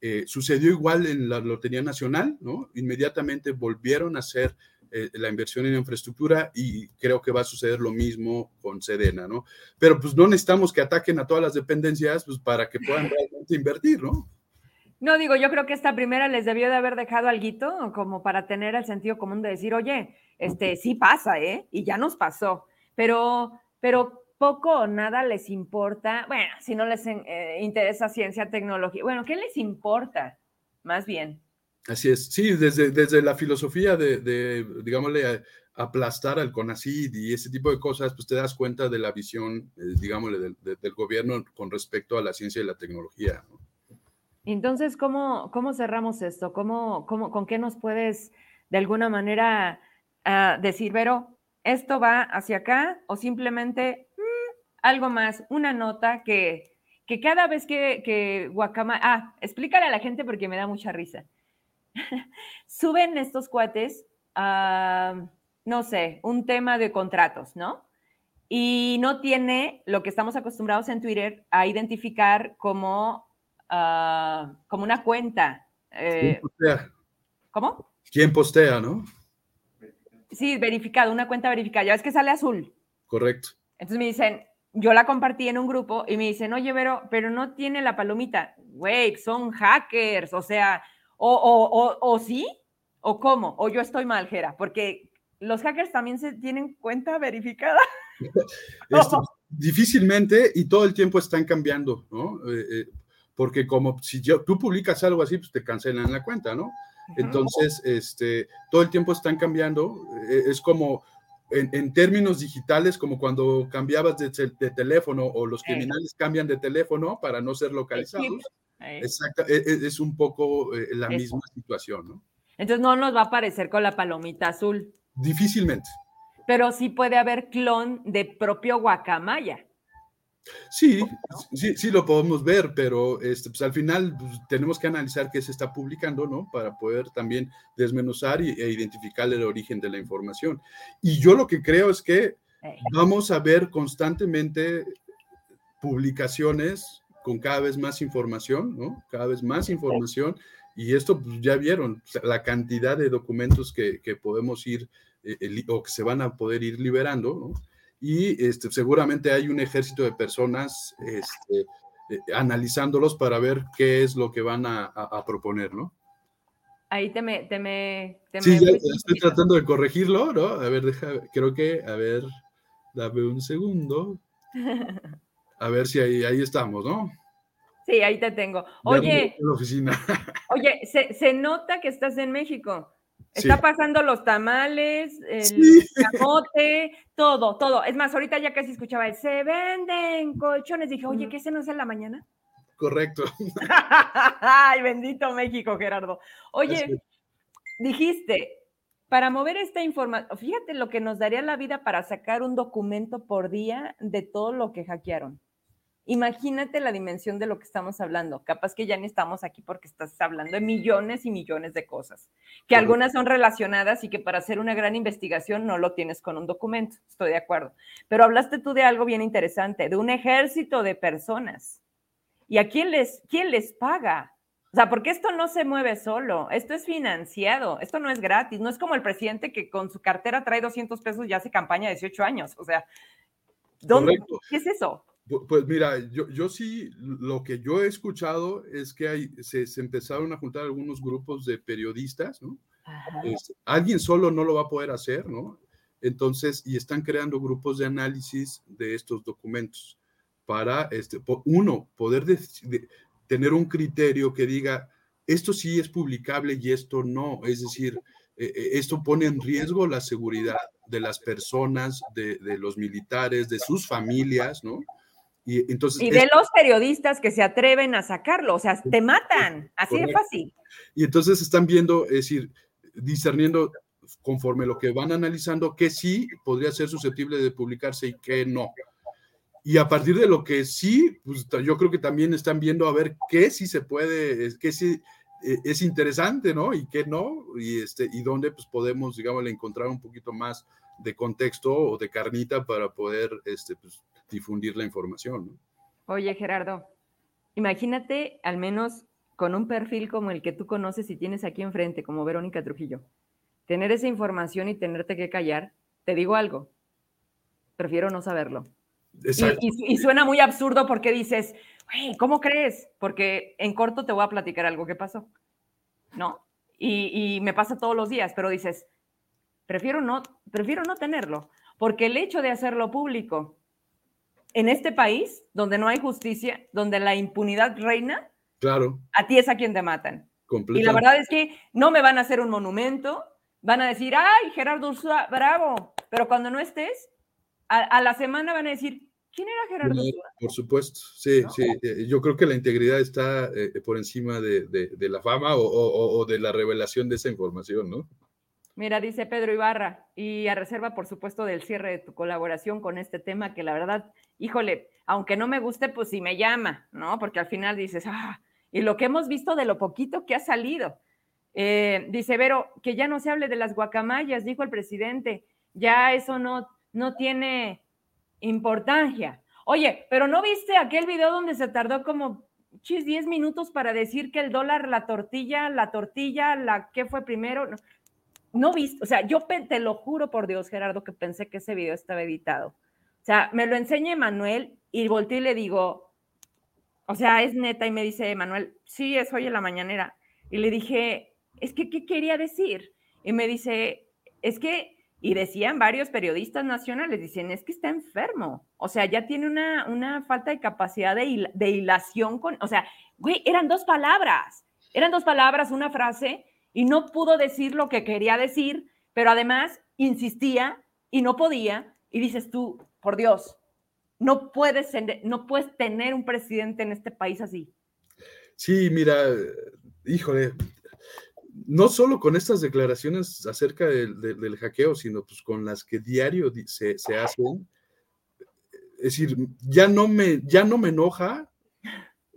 Eh, sucedió igual en la Lotería Nacional, ¿no? Inmediatamente volvieron a hacer eh, la inversión en infraestructura y creo que va a suceder lo mismo con Sedena, ¿no? Pero pues no necesitamos que ataquen a todas las dependencias pues, para que puedan (laughs) realmente invertir, ¿no? No, digo, yo creo que esta primera les debió de haber dejado algo como para tener el sentido común de decir, oye, este sí pasa, ¿eh? Y ya nos pasó, pero, pero poco o nada les importa, bueno, si no les eh, interesa ciencia, tecnología, bueno, ¿qué les importa? Más bien. Así es, sí, desde, desde la filosofía de, de digámosle, aplastar al CONACID y ese tipo de cosas, pues te das cuenta de la visión, eh, digámosle, del, del, gobierno con respecto a la ciencia y la tecnología. ¿no? Entonces, ¿cómo, cómo cerramos esto? ¿Cómo, cómo, ¿Con qué nos puedes de alguna manera uh, decir, Vero, esto va hacia acá o simplemente mmm, algo más, una nota que, que cada vez que, que Guacamaya, ah, explícale a la gente porque me da mucha risa. (laughs) Suben estos cuates a, no sé, un tema de contratos, ¿no? Y no tiene lo que estamos acostumbrados en Twitter a identificar como uh, como una cuenta. Eh, ¿Cómo? ¿Quién postea, no? Sí, verificado, una cuenta verificada. Ya ves que sale azul. Correcto. Entonces me dicen, yo la compartí en un grupo y me dicen, oye, pero, pero no tiene la palomita. Güey, son hackers, o sea, o, o, o, o, sí, o cómo, o yo estoy mal, Jera, porque los hackers también se tienen cuenta verificada. (laughs) Esto, difícilmente y todo el tiempo están cambiando, ¿no? Eh, eh, porque como si yo, tú publicas algo así, pues te cancelan la cuenta, ¿no? Entonces, este, todo el tiempo están cambiando, e, es como en, en términos digitales, como cuando cambiabas de, de teléfono o los criminales cambian de teléfono para no ser localizados. Exacto, es, e, es, un poco eh, la Eso. misma situación, ¿no? Entonces no nos va a aparecer con la palomita azul. Difícilmente. Pero sí puede haber clon de propio guacamaya. Sí, sí, sí lo podemos ver, pero este, pues al final pues, tenemos que analizar qué se está publicando, ¿no? Para poder también desmenuzar y, e identificar el origen de la información. Y yo lo que creo es que vamos a ver constantemente publicaciones con cada vez más información, ¿no? Cada vez más información. Y esto pues, ya vieron la cantidad de documentos que, que podemos ir eh, o que se van a poder ir liberando, ¿no? Y este, seguramente hay un ejército de personas este, eh, analizándolos para ver qué es lo que van a, a, a proponer, ¿no? Ahí te me... Te me, te sí, me ya estoy tratando de corregirlo, ¿no? A ver, deja, creo que, a ver, dame un segundo. (laughs) A ver si ahí, ahí estamos, ¿no? Sí, ahí te tengo. Oye, (laughs) oye, se, se nota que estás en México. Está sí. pasando los tamales, el sí. camote, todo, todo. Es más, ahorita ya casi escuchaba, se venden colchones. Dije, oye, ¿qué ese no es en la mañana? Correcto. Ay, bendito México, Gerardo. Oye, dijiste, para mover esta información, fíjate lo que nos daría la vida para sacar un documento por día de todo lo que hackearon. Imagínate la dimensión de lo que estamos hablando. Capaz que ya ni estamos aquí porque estás hablando de millones y millones de cosas, que algunas son relacionadas y que para hacer una gran investigación no lo tienes con un documento. Estoy de acuerdo. Pero hablaste tú de algo bien interesante, de un ejército de personas. ¿Y a quién les, quién les paga? O sea, porque esto no se mueve solo, esto es financiado, esto no es gratis, no es como el presidente que con su cartera trae 200 pesos y hace campaña de 18 años. O sea, ¿dónde, ¿qué es eso? Pues mira, yo, yo sí, lo que yo he escuchado es que hay, se, se empezaron a juntar algunos grupos de periodistas, ¿no? Alguien solo no lo va a poder hacer, ¿no? Entonces, y están creando grupos de análisis de estos documentos para, este, uno, poder de, de, tener un criterio que diga, esto sí es publicable y esto no, es decir, eh, esto pone en riesgo la seguridad de las personas, de, de los militares, de sus familias, ¿no? Y, entonces, y de es, los periodistas que se atreven a sacarlo, o sea, te matan, así correcto. de fácil. Y entonces están viendo, es decir, discerniendo conforme lo que van analizando, que sí podría ser susceptible de publicarse y que no. Y a partir de lo que sí, pues yo creo que también están viendo a ver qué sí se puede, qué sí eh, es interesante, ¿no? Y qué no, y, este, y dónde pues podemos, digamos, encontrar un poquito más de contexto o de carnita para poder este, pues, difundir la información. ¿no? Oye, Gerardo, imagínate al menos con un perfil como el que tú conoces y tienes aquí enfrente, como Verónica Trujillo. tener esa información y tenerte que callar, te digo algo, prefiero no saberlo. Y, suena muy absurdo porque dices, ¿cómo crees? Porque en corto te voy a platicar algo que pasó, ¿no? Y, me pasa todos los días, pero dices, prefiero no, prefiero no tenerlo, porque el hecho de hacerlo público en este país, donde no hay justicia, donde la impunidad reina, claro. a ti es a quien te matan. Y la verdad es que no me van a hacer un monumento, van a decir, ay, Gerardo Ursúa, bravo, pero cuando no estés, a, la semana van a decir, ¿quién era Gerardo Ursúa? Por supuesto, sí, sí, eh, yo creo que la integridad está eh, por encima de, la fama o, de la revelación de esa información, ¿no? Mira, dice Pedro Ibarra, y a reserva, por supuesto, del cierre de tu colaboración con este tema, que la verdad, híjole, aunque no me guste, pues sí me llama, ¿no? Porque al final dices, ah, y lo que hemos visto de lo poquito que ha salido. Eh, dice Vero, que ya no se hable de las guacamayas, dijo el presidente, ya eso no, no tiene importancia. Oye, pero ¿no viste aquel video donde se tardó como chis 10 minutos para decir que el dólar, la tortilla, la tortilla, la que fue primero? No viste, o sea, yo te lo juro por Dios, Gerardo, que pensé que ese video estaba editado. O sea, me lo enseña Manuel y volteé y le digo, o sea, es neta, y me dice Manuel, sí, es hoy en la mañanera. Y le dije, es que, ¿qué quería decir? Y me dice, es que, y decían varios periodistas nacionales, dicen, es que está enfermo. O sea, ya tiene una, una falta de capacidad de, de hilación con, o sea, güey, eran dos palabras, eran dos palabras, una frase, y no pudo decir lo que quería decir, pero además insistía y no podía. Y dices tú, por Dios, no puedes, no puedes tener un presidente en este país así. Sí, mira, híjole, no solo con estas declaraciones acerca del, hackeo, sino pues con las que diario se, se, hacen. Es decir, ya no, me, ya no me enoja,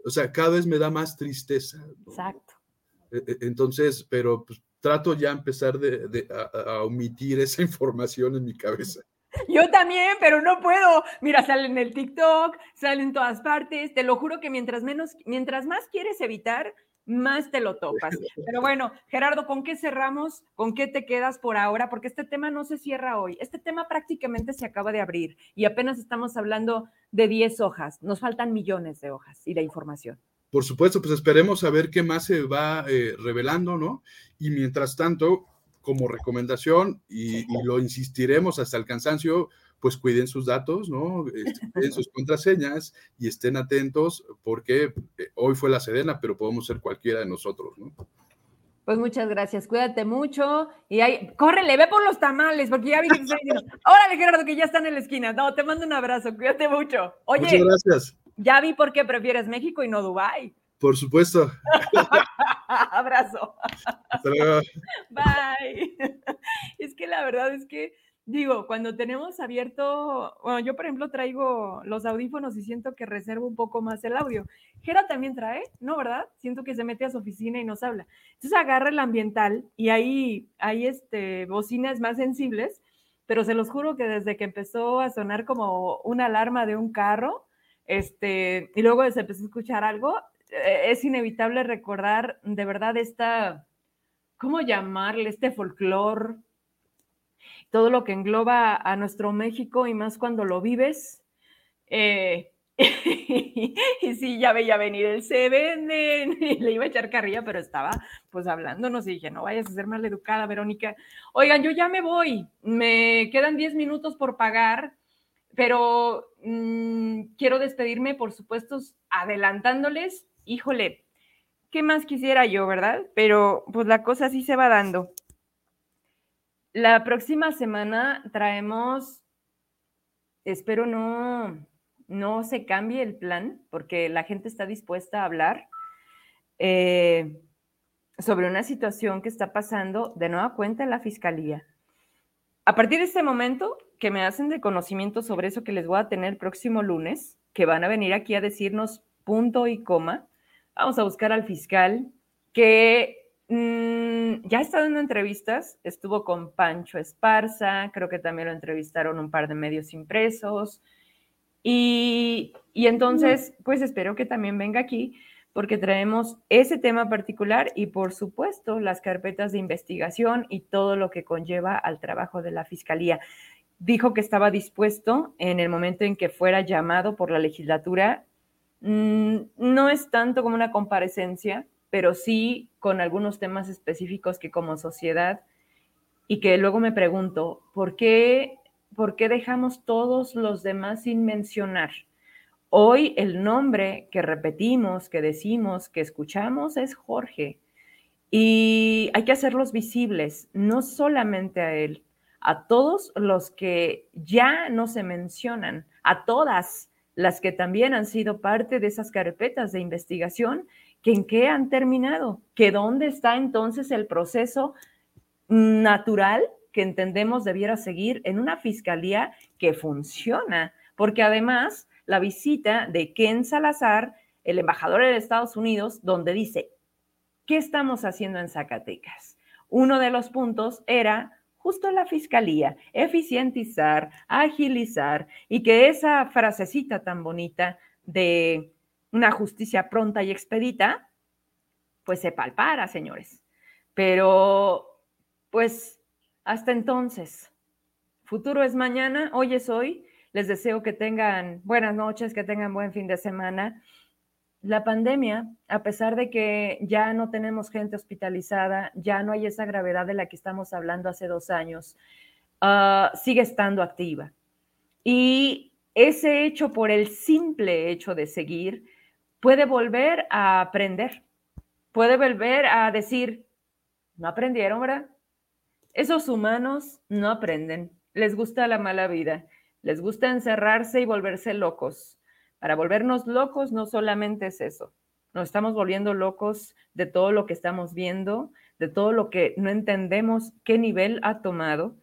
o sea, cada vez me da más tristeza. Exacto. E, e, entonces, pero pues, trato ya empezar de, a, omitir esa (laughs) información en mi cabeza. Yo también, pero no puedo. Mira, sale en el TikTok, sale en todas partes. Te lo juro que mientras menos, mientras más quieres evitar, más te lo topas. (laughs) Pero bueno, Gerardo, ¿con qué cerramos? ¿Con qué te quedas por ahora? Porque este tema no se cierra hoy. Este tema prácticamente se acaba de abrir y apenas estamos hablando de 10 hojas. Nos faltan millones de hojas y de información por supuesto, pues esperemos a ver qué más se va eh, revelando, ¿no? Y mientras tanto, como recomendación, y, lo insistiremos hasta el cansancio, pues cuiden sus datos, ¿no? Este, (laughs) cuiden sus contraseñas y estén atentos porque eh, hoy fue la Sedena, pero podemos ser cualquiera de nosotros, ¿no? Pues muchas gracias, cuídate mucho y ahí, córrele, ve por los tamales, porque ya vi que te diciendo, órale Gerardo, que ya están en la esquina, no, te mando un abrazo, cuídate mucho. Oye, muchas gracias. Ya vi por qué prefieres México y no Dubái. Por supuesto. (laughs) Abrazo. Hasta luego. Bye. Es que la verdad es que, digo, cuando tenemos abierto, bueno, yo por ejemplo traigo los audífonos y siento que reservo un poco más el audio. Gera también trae, ¿no? ¿Verdad? Siento que se mete a su oficina y nos habla. Entonces agarra el ambiental y ahí hay este, bocinas más sensibles, pero se los juro que desde que empezó a sonar como una alarma de un carro, este, y luego se empezó a escuchar algo, eh, es inevitable recordar de verdad esta, ¿cómo llamarle? Este folclore, todo lo que engloba a nuestro México y más cuando lo vives. Eh, (laughs) y sí, ya veía venir el se venden, y le iba a echar carrilla, pero estaba pues hablándonos y dije, no vayas a ser mal educada, Verónica. Oigan, yo ya me voy, me quedan 10 minutos por pagar pero mm, quiero despedirme, por supuesto, adelantándoles, híjole, ¿qué más quisiera yo, verdad? Pero pues la cosa sí se va dando. La próxima semana traemos, espero no, no se cambie el plan, porque la gente está dispuesta a hablar eh, sobre una situación que está pasando de nueva cuenta en la fiscalía. A partir de este momento, que me hacen de conocimiento sobre eso que les voy a tener el próximo lunes, que van a venir aquí a decirnos punto y coma. Vamos a buscar al fiscal que mm, ya estado en entrevistas, estuvo con Pancho Esparza, creo que también lo entrevistaron un par de medios impresos. Y, y entonces, pues espero que también venga aquí porque traemos ese tema particular y por supuesto las carpetas de investigación y todo lo que conlleva al trabajo de la Fiscalía. Dijo que estaba dispuesto en el momento en que fuera llamado por la legislatura. Mm, no es tanto como una comparecencia, pero sí con algunos temas específicos que como sociedad y que luego me pregunto, ¿por qué, por qué dejamos todos los demás sin mencionar? Hoy el nombre que repetimos, que decimos, que escuchamos es Jorge. Y hay que hacerlos visibles, no solamente a él, a todos los que ya no se mencionan, a todas las que también han sido parte de esas carpetas de investigación, que en qué han terminado, que dónde está entonces el proceso natural que entendemos debiera seguir en una fiscalía que funciona, porque además la visita de Ken Salazar, el embajador de Estados Unidos, donde dice, ¿qué estamos haciendo en Zacatecas? Uno de los puntos era justo la fiscalía, eficientizar, agilizar y que esa frasecita tan bonita de una justicia pronta y expedita, pues se palpara, señores. Pero, pues, hasta entonces, futuro es mañana, hoy es hoy, les deseo que tengan buenas noches, que tengan buen fin de semana. La pandemia, a pesar de que ya no tenemos gente hospitalizada, ya no hay esa gravedad de la que estamos hablando hace dos años, ah, sigue estando activa. Y ese hecho, por el simple hecho de seguir, puede volver a aprender, puede volver a decir, no aprendieron, ¿verdad? Esos humanos no aprenden, les gusta la mala vida. Les gusta encerrarse y volverse locos. Para volvernos locos no solamente es eso, nos estamos volviendo locos de todo lo que estamos viendo, de todo lo que no entendemos qué nivel ha tomado.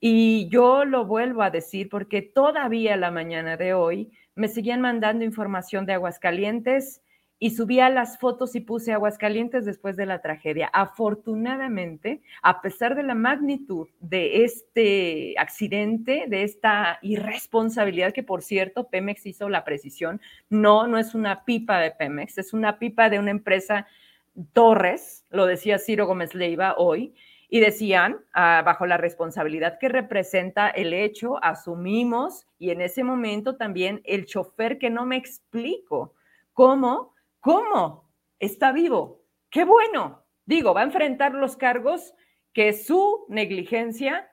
Y yo lo vuelvo a decir porque todavía la mañana de hoy me seguían mandando información de Aguascalientes y subía las fotos y puse Aguascalientes después de la tragedia. Afortunadamente, a pesar de la magnitud de este accidente, de esta irresponsabilidad que, por cierto, Pemex hizo la precisión, no, no es una pipa de Pemex, es una pipa de una empresa Torres, lo decía Ciro Gómez Leiva hoy, y decían, ah, bajo la responsabilidad que representa el hecho, asumimos, y en ese momento también el chofer que no me explico cómo ¿Cómo? Está vivo. Qué bueno. Digo, va a enfrentar los cargos que su negligencia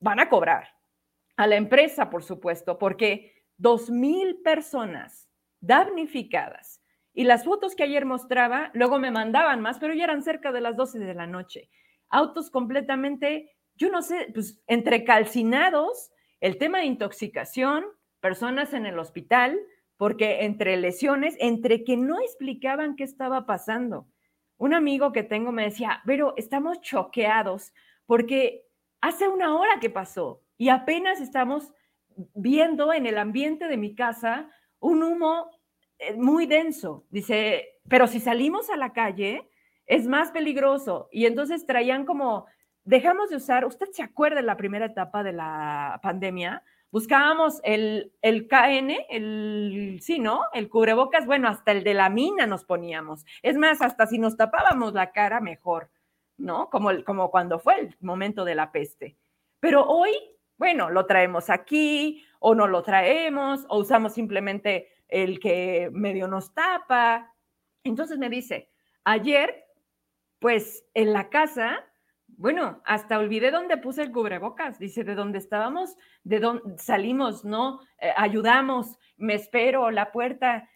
van a cobrar. A la empresa, por supuesto, porque dos mil personas damnificadas. Y las fotos que ayer mostraba, luego me mandaban más, pero ya eran cerca de las 12 de la noche. Autos completamente, yo no sé, pues entre calcinados, el tema de intoxicación, personas en el hospital, porque entre lesiones, entre que no explicaban qué estaba pasando. Un amigo que tengo me decía, pero estamos choqueados porque hace una hora que pasó y apenas estamos viendo en el ambiente de mi casa un humo eh, muy denso. Dice, pero si salimos a la calle es más peligroso. Y entonces traían como, dejamos de usar, usted se acuerda de la primera etapa de la pandemia, buscábamos el, el KN, el, sí, ¿no? El cubrebocas, bueno, hasta el de la mina nos poníamos. Es más, hasta si nos tapábamos la cara, mejor, ¿no? Como, como cuando fue el momento de la peste. Pero hoy, bueno, lo traemos aquí o no lo traemos o usamos simplemente el que medio nos tapa. Entonces me dice, ayer, pues en la casa bueno, hasta olvidé dónde puse el cubrebocas. Dice, de dónde estábamos, de dónde salimos, ¿no? Eh, ayudamos, me espero, la puerta.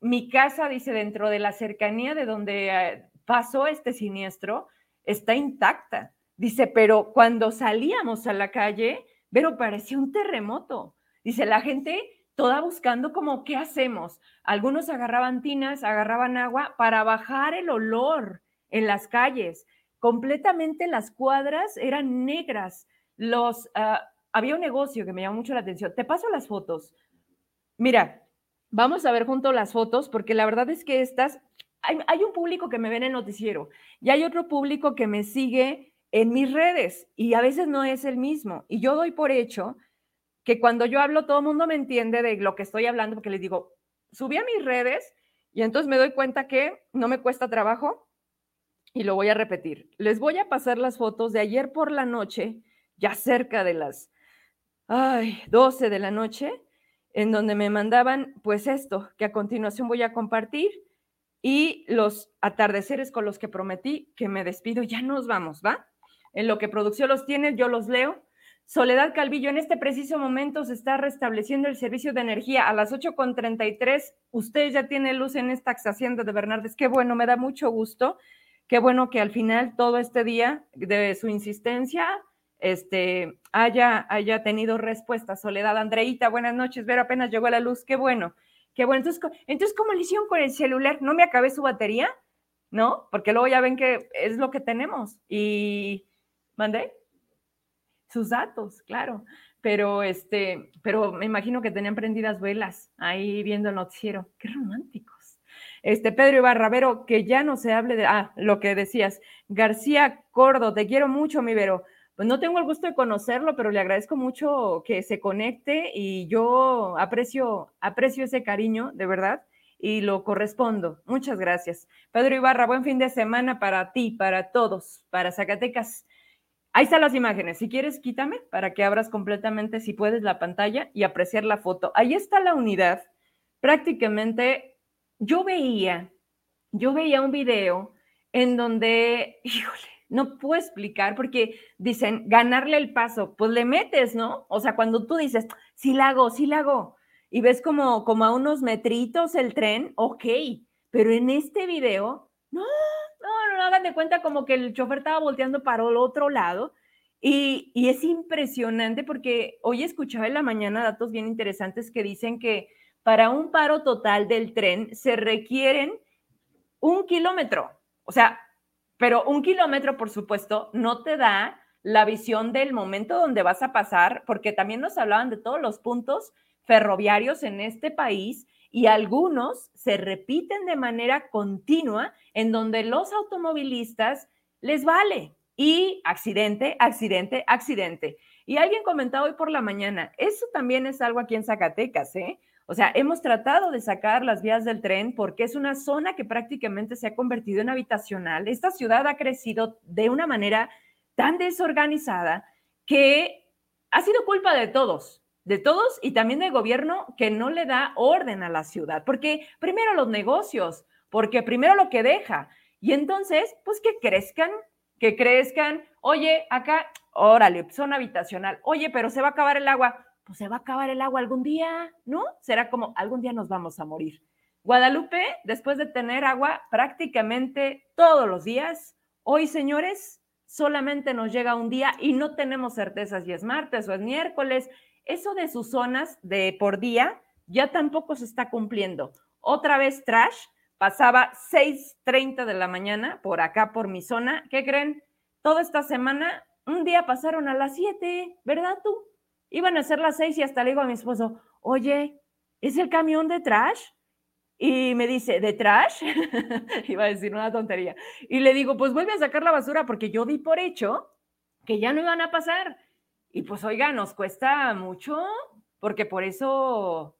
Mi casa, dice, dentro de la cercanía de donde eh, pasó este siniestro, está intacta. Dice, pero cuando salíamos a la calle, pero parecía un terremoto. Dice, la gente toda buscando como, ¿qué hacemos? Algunos agarraban tinas, agarraban agua para bajar el olor en las calles completamente las cuadras eran negras. Los, ah, había un negocio que me llamó mucho la atención. Te paso las fotos. Mira, vamos a ver junto las fotos porque la verdad es que estas, hay, hay un público que me ve en el noticiero y hay otro público que me sigue en mis redes y a veces no es el mismo. Y yo doy por hecho que cuando yo hablo todo el mundo me entiende de lo que estoy hablando porque les digo, subí a mis redes Y entonces me doy cuenta que no me cuesta trabajo y lo voy a repetir. Les voy a pasar las fotos de ayer por la noche, ya cerca de las ay, 12 de la noche, en donde me mandaban pues esto, que a continuación voy a compartir y los atardeceres con los que prometí que me despido, ya nos vamos, ¿va? En lo que producción los tiene, yo los leo. Soledad Calvillo, en este preciso momento se está restableciendo el servicio de energía a las 8.33. Usted ya tiene luz en esta hacienda de Bernardes. Qué bueno, me da mucho gusto. Qué bueno que al final todo este día de su insistencia este, haya, haya tenido respuesta. Soledad Andreita, buenas noches. Ver apenas llegó a la luz. Qué bueno. Qué bueno. Entonces, entonces, ¿cómo le hicieron con el celular? ¿No me acabé su batería? ¿No? Porque luego ya ven que es lo que tenemos. Y, ¿mandé? Sus datos, claro. Pero, este, pero me imagino que tenían prendidas velas ahí viendo el noticiero. Qué románticos. Este, Pedro Ibarra, Vero, que ya no se hable de, ah, lo que decías. García Cordo, te quiero mucho, mi Vero pues no tengo el gusto de conocerlo, pero le agradezco mucho que se conecte y yo aprecio, aprecio ese cariño, de verdad, y lo correspondo. Muchas gracias. Pedro Ibarra, buen fin de semana para ti, para todos, para Zacatecas. Ahí están las imágenes. Si quieres, quítame para que abras completamente, si puedes, la pantalla y apreciar la foto. Ahí está la unidad. Prácticamente yo veía, yo veía un video en donde, (laughs) híjole, no puedo explicar porque dicen ganarle el paso, pues le metes, ¿no? O sea, cuando tú dices, sí la hago, sí la hago, y ves como, como a unos metritos el tren, ok, pero en este video, no, no, no, hagan de cuenta como que el chofer estaba volteando para el otro lado. Y, y es impresionante porque hoy escuchaba en la mañana datos bien interesantes que dicen que para un paro total del tren se requieren un kilómetro. O sea, pero un kilómetro, por supuesto, no te da la visión del momento donde vas a pasar, porque también nos hablaban de todos los puntos ferroviarios en este país y algunos se repiten de manera continua en donde los automovilistas les vale y accidente, accidente, accidente. Y alguien comentaba hoy por la mañana, eso también es algo aquí en Zacatecas, ¿eh? O sea, hemos tratado de sacar las vías del tren porque es una zona que prácticamente se ha convertido en habitacional. Esta ciudad ha crecido de una manera tan desorganizada que ha sido culpa de todos, de todos y también del gobierno que no le da orden a la ciudad, porque primero los negocios, porque primero lo que deja. Y entonces, pues que crezcan, que crezcan. Oye, acá, órale, zona habitacional. Oye, pero se va a acabar el agua pues se va a acabar el agua algún día, ¿no? Será como algún día nos vamos a morir. Guadalupe, después de tener agua prácticamente todos los días, hoy, señores, solamente nos llega un día y no tenemos certezas si es martes o es miércoles. Eso de sus zonas de por día ya tampoco se está cumpliendo. Otra vez trash, pasaba 6:30 de la mañana por acá por mi zona. ¿Qué creen? Toda esta semana un día pasaron a las 7, ¿verdad tú? Iban a ser las seis y hasta le digo a mi esposo, oye, ¿es el camión de trash? Y me dice, ¿de trash? (laughs) Iba a decir una tontería. Y le digo, pues vuelve a sacar la basura porque yo di por hecho que ya no iban a pasar. Y pues oiga, nos cuesta mucho porque por eso,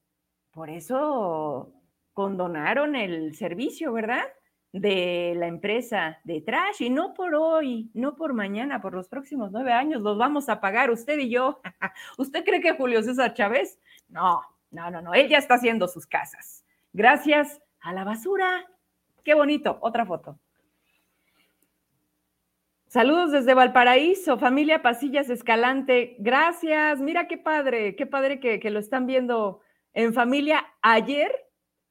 por eso condonaron el servicio, ¿verdad? De la empresa de Trash y no por hoy, no por mañana, por los próximos nueve años los vamos a pagar usted y yo. (laughs) ¿Usted cree que Julio César Chávez? No, no, no, no, él ya está haciendo sus casas. Gracias a la basura. Qué bonito, otra foto. Saludos desde Valparaíso, familia Pasillas Escalante. Gracias, mira qué padre, qué padre que, que lo están viendo en familia. Ayer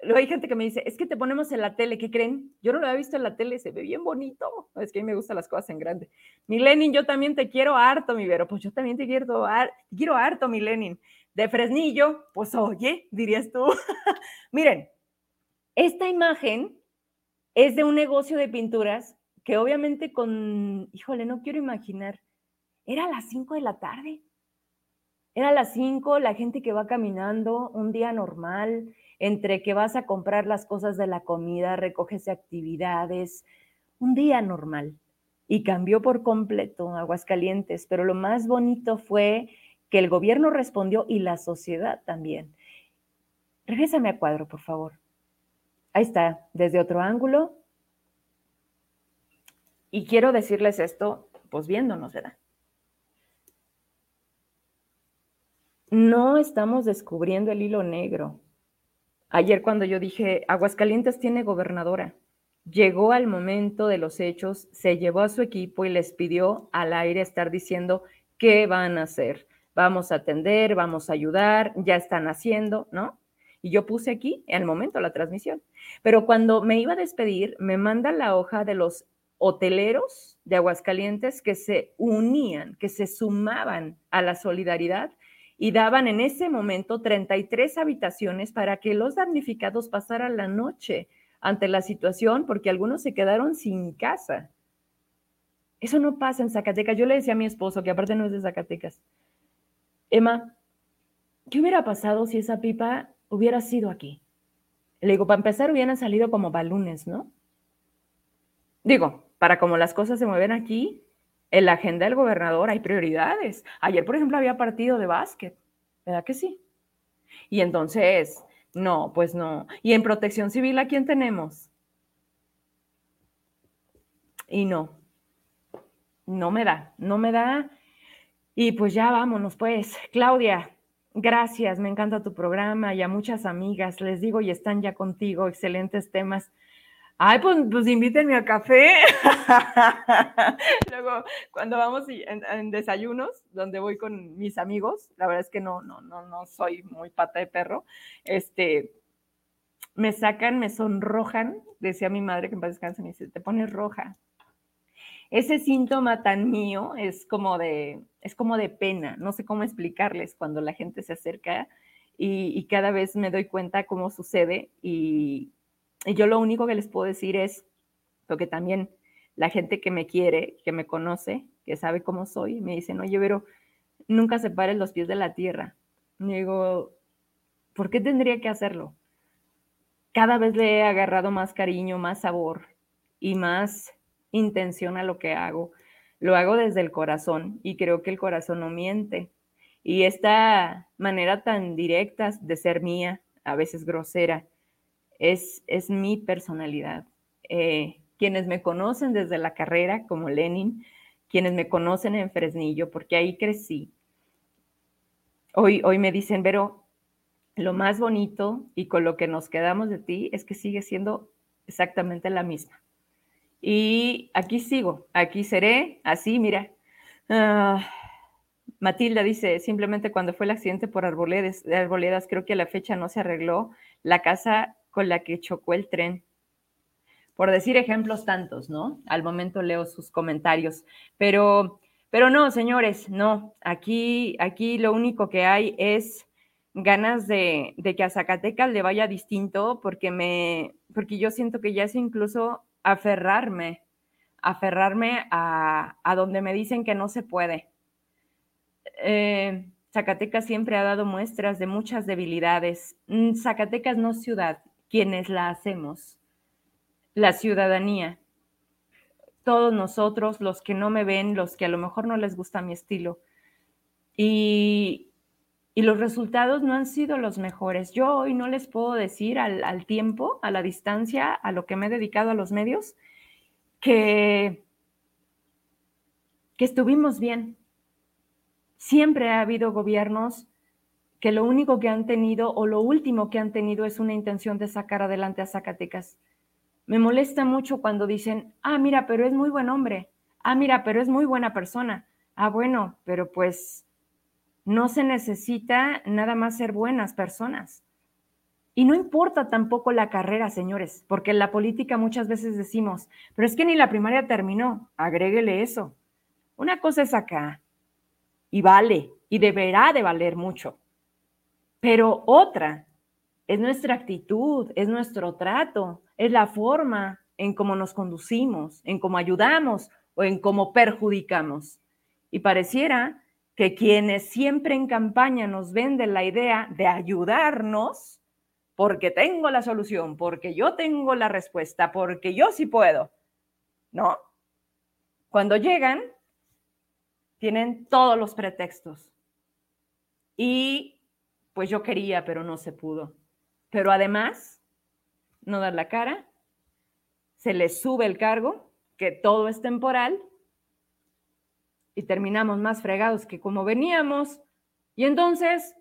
Luego hay gente que me dice, es que te ponemos en la tele, ¿qué creen? Yo no lo había visto en la tele, se ve bien bonito. Es que a mí me gustan las cosas en grande. Mi Lenin, yo también te quiero harto, mi Vero. Pues yo también te quiero, te quiero harto, mi Lenin. De Fresnillo, pues oye, dirías tú. (laughs) Miren, esta imagen es de un negocio de pinturas que obviamente con, híjole, no quiero imaginar, era a las 5 de la tarde. Era a las 5, la gente que va caminando, un día normal, entre que vas a comprar las cosas de la comida, recoges actividades, un día normal. Y cambió por completo Aguascalientes, pero lo más bonito fue que el gobierno respondió y la sociedad también. Regrésame a cuadro, por favor. ahí está, desde otro ángulo. Y quiero decirles esto, pues viéndonos, ¿verdad? No estamos descubriendo el hilo negro. Ayer cuando yo dije, Aguascalientes tiene gobernadora, llegó al momento de los hechos, se llevó a su equipo y les pidió al aire estar diciendo qué van a hacer. Vamos a atender, vamos a ayudar, ya están haciendo, ¿no? Y yo puse aquí, el momento, la transmisión. Pero cuando me iba a despedir, me manda la hoja de los hoteleros de Aguascalientes que se unían, que se sumaban a la solidaridad y daban en ese momento 33 habitaciones para que los damnificados pasaran la noche ante la situación, porque algunos se quedaron sin casa. Eso no pasa en Zacatecas. Yo le decía a mi esposo, que aparte no es de Zacatecas, Emma, ¿qué hubiera pasado si esa pipa hubiera sido aquí. Le digo, para empezar, hubieran salido como balones, ¿no? Digo, para como las cosas se mueven aquí, en la agenda del gobernador hay prioridades. Ayer, por ejemplo, había partido de básquet, ¿verdad que sí? Y entonces, no, pues no. ¿Y en protección civil a quién tenemos? Y no, no me da, no me da. Y pues ya vámonos, pues. Claudia, Gracias, me encanta tu programa y a muchas amigas les digo y están ya contigo, excelentes temas. Ay, pues, pues invítenme a café. (laughs) Luego, cuando vamos en, desayunos, donde voy con mis amigos, la verdad es que no, no, no, no soy muy pata de perro, este, me sacan, me sonrojan, decía mi madre que en paz descanse, me dice, te pones roja ese síntoma tan mío es como de, es como de pena, no sé cómo explicarles cuando la gente se acerca y, cada vez me doy cuenta cómo sucede y, yo lo único que les puedo decir es, porque también la gente que me quiere, que me conoce, que sabe cómo soy, me dicen, oye, pero nunca separes los pies de la tierra. Y digo, ¿por qué tendría que hacerlo? Cada vez le he agarrado más cariño, más sabor y más intención a lo que hago. Lo hago desde el corazón y creo que el corazón no miente. Y esta manera tan directa de ser mía, a veces grosera, es, es mi personalidad. Eh, quienes me conocen desde la carrera, como Lenin, quienes me conocen en Fresnillo, porque ahí crecí, hoy, hoy me dicen, pero lo más bonito y con lo que nos quedamos de ti es que sigue siendo exactamente la misma. Y aquí sigo, aquí seré, así, mira. Ah, Matilda dice, simplemente cuando fue el accidente por arboledas, arboledas, creo que a la fecha no se arregló la casa con la que chocó el tren. Por decir ejemplos tantos, ¿no? Al momento leo sus comentarios, pero, pero no, señores, no. Aquí, aquí lo único que hay es ganas de, que a Zacatecas le vaya distinto, porque me, porque yo siento que ya es incluso aferrarme, aferrarme a, donde me dicen que no se puede. Eh, Zacatecas siempre ha dado muestras de muchas debilidades. Mm, Zacatecas no ciudad, quienes la hacemos, la ciudadanía. Todos nosotros, los que no me ven, los que a lo mejor no les gusta mi estilo. Y, y los resultados no han sido los mejores. Yo hoy no les puedo decir al, tiempo, a la distancia, a lo que me he dedicado a los medios, que, que estuvimos bien. Siempre ha habido gobiernos que lo único que han tenido o lo último que han tenido es una intención de sacar adelante a Zacatecas. Me molesta mucho cuando dicen, ah, mira, pero es muy buen hombre. Ah, mira, pero es muy buena persona. Ah, bueno, pero pues no se necesita nada más ser buenas personas. Y no importa tampoco la carrera, señores, porque en la política muchas veces decimos, pero es que ni la primaria terminó, agréguele eso. Una cosa es acá, y vale, y deberá de valer mucho. Pero otra es nuestra actitud, es nuestro trato, es la forma en cómo nos conducimos, en cómo ayudamos o en cómo perjudicamos. Y pareciera que quienes siempre en campaña nos venden la idea de ayudarnos, porque tengo la solución, porque yo tengo la respuesta, porque yo sí puedo. No. Cuando llegan, tienen todos los pretextos. Y pues yo quería, pero no se pudo. Pero además, no dar la cara, se les sube el cargo, que todo es temporal, y terminamos más fregados que como veníamos. Y entonces,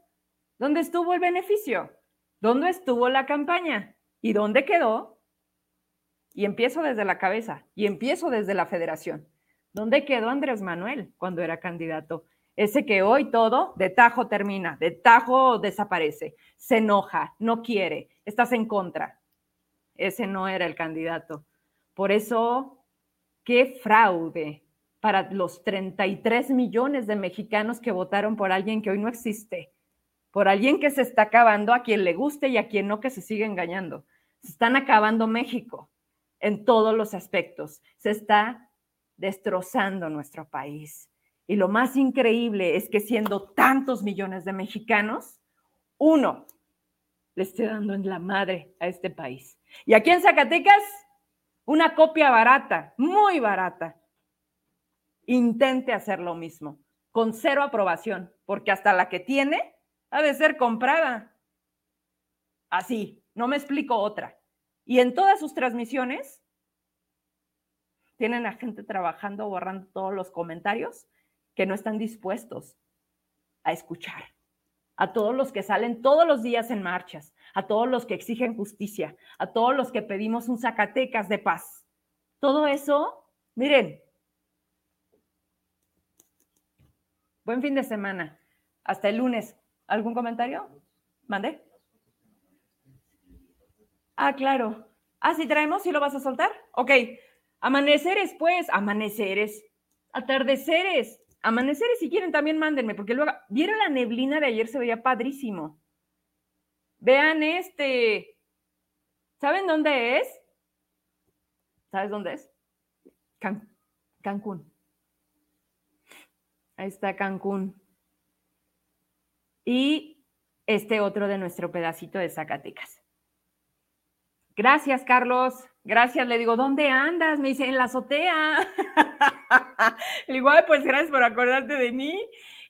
¿dónde estuvo el beneficio? ¿Dónde estuvo la campaña? ¿Y dónde quedó? Y empiezo desde la cabeza, y empiezo desde la federación. ¿Dónde quedó Andrés Manuel cuando era candidato? Ese que hoy todo de tajo termina, de tajo desaparece, se enoja, no quiere, estás en contra. Ese no era el candidato. Por eso, qué fraude para los 33 millones de mexicanos que votaron por alguien que hoy no existe, por alguien que se está acabando a quien le guste y a quien no, que se sigue engañando. Se están acabando México en todos los aspectos. Se está destrozando nuestro país. Y lo más increíble es que siendo tantos millones de mexicanos, uno le esté dando en la madre a este país. Y aquí en Zacatecas, una copia barata, muy barata. Intente hacer lo mismo, con cero aprobación, porque hasta la que tiene ha de ser comprada. Así, no me explico otra. Y en todas sus transmisiones, tienen a gente trabajando, borrando todos los comentarios que no están dispuestos a escuchar, a todos los que salen todos los días en marchas, a todos los que exigen justicia, a todos los que pedimos un Zacatecas de paz. Todo eso, miren, buen fin de semana. Hasta el lunes. ¿Algún comentario? ¿Mande? Ah, claro. Ah, si traemos, ¿sí lo vas a soltar? Ok. Amaneceres, pues, amaneceres, atardeceres, amaneceres, si quieren también mándenme, porque luego, ¿vieron la neblina de ayer? Se veía padrísimo. Vean este. ¿Saben dónde es? ¿Sabes dónde es? Cancún. Ahí está Cancún. Y este otro de nuestro pedacito de Zacatecas. Gracias, Carlos. Gracias. Le digo, ¿dónde andas? Me dice, en la azotea. (laughs) Igual, pues gracias por acordarte de mí.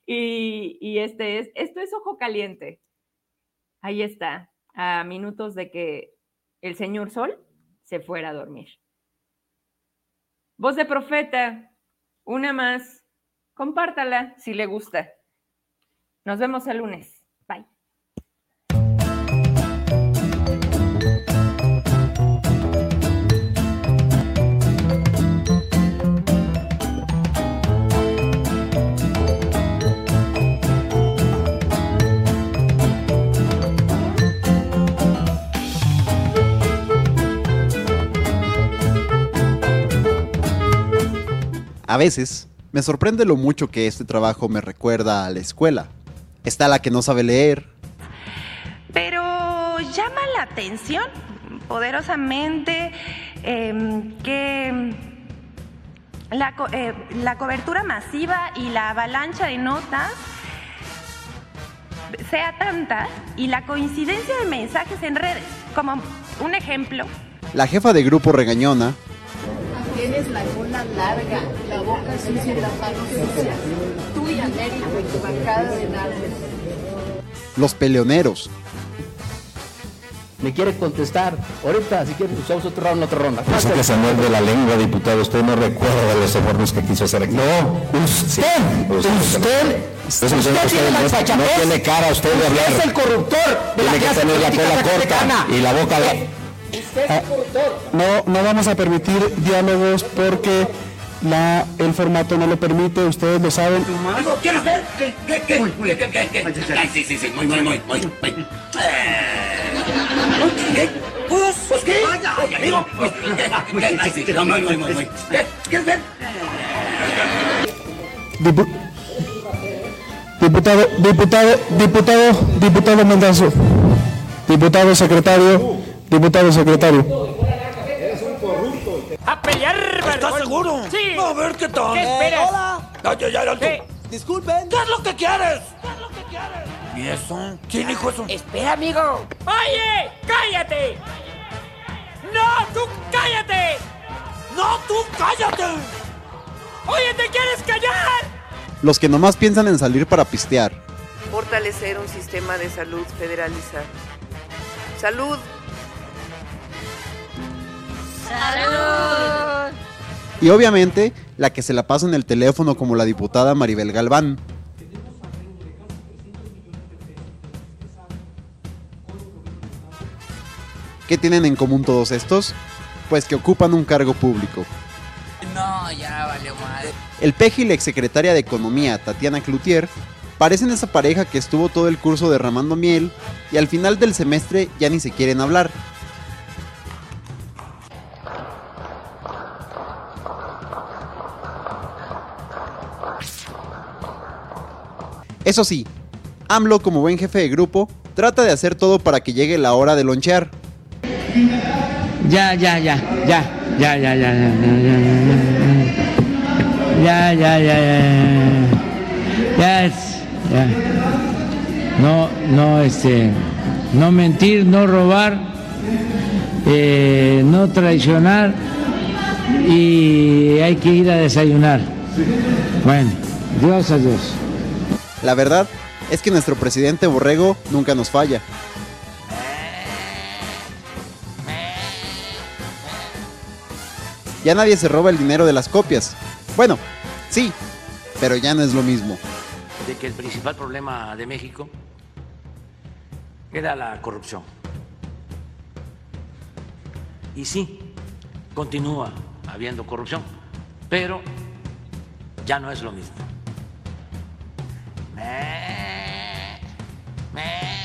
Y, este es, esto es ojo caliente. Ahí está, a minutos de que el señor Sol se fuera a dormir. Voz de profeta, una más. Compártala si le gusta. Nos vemos el lunes. A veces, me sorprende lo mucho que este trabajo me recuerda a la escuela. Está la que no sabe leer. Pero llama la atención poderosamente em, que la, eh, la cobertura masiva y la avalancha de notas sea tanta y la coincidencia de mensajes en redes. Como un ejemplo. La jefa de grupo regañona Tienes la cola larga, la boca sucia y la mano sucia. Tú y América en tu bancada de narcos. Los peleoneros. Me quiere contestar. Ahorita, si quiere, usamos otro round, otra ronda. Eso que se muerde la lengua, diputado. Usted no recuerda de los sobornos que quiso hacer aquí. No, usted, usted, usted, usted, tiene la no tiene cara usted de hablar. Usted es el corruptor de tiene la que tener la cola corta y la boca... Ah, no, no vamos a permitir diálogos porque la, el formato no lo permite, ustedes lo saben. ¿Quieres ver? ¿Qué? ¿Qué? ¿Qué? Sí, sí, sí, muy, muy, muy, muy, muy. ¿Qué? ¿Pues? ¿Pues qué? Ay, amigo. Ay, sí, muy, muy, muy, muy. ¿Quieres ver? Diputado, diputado, diputado, diputado Mendazo. Diputado secretario, diputado secretario. ¡A pelear, ¿Estás seguro? Sí. A ver qué tal. ¿Qué esperas? hola. No. Disculpen. ¿Qué es lo que quieres? ¿Qué es lo que quieres? ¿Y eso? ¿Quién dijo eso? Espera, amigo. ¡Oye! ¡Cállate! ¡No, tú cállate! ¡No, tú cállate! ¡Oye, te quieres callar! Los que nomás piensan en salir para pistear. Fortalecer un sistema de salud federalizado. Salud ¡Salud! Y obviamente, la que se la pasa en el teléfono como la diputada Maribel Galván. ¿Qué tienen en común todos estos? Pues que ocupan un cargo público. No, ya valió madre. El peje y la exsecretaria de Economía, Tatiana Cloutier, parecen esa pareja que estuvo todo el curso derramando miel y al final del semestre ya ni se quieren hablar. Eso sí, AMLO como buen jefe de grupo trata de hacer todo para que llegue la hora de lonchear. Ya, ya, ya, ya, ya, ya, ya, ya, ya, ya, ya, ya, ya, ya, ya. No, no, este, no mentir, no robar, eh, no traicionar y hay que ir a desayunar. Bueno, Dios a Dios. La verdad es que nuestro presidente Borrego nunca nos falla. Ya nadie se roba el dinero de las copias. Bueno, sí, pero ya no es lo mismo. De que el principal problema de México era la corrupción. Y sí, continúa habiendo corrupción, pero ya no es lo mismo. mẹ. Mẹ.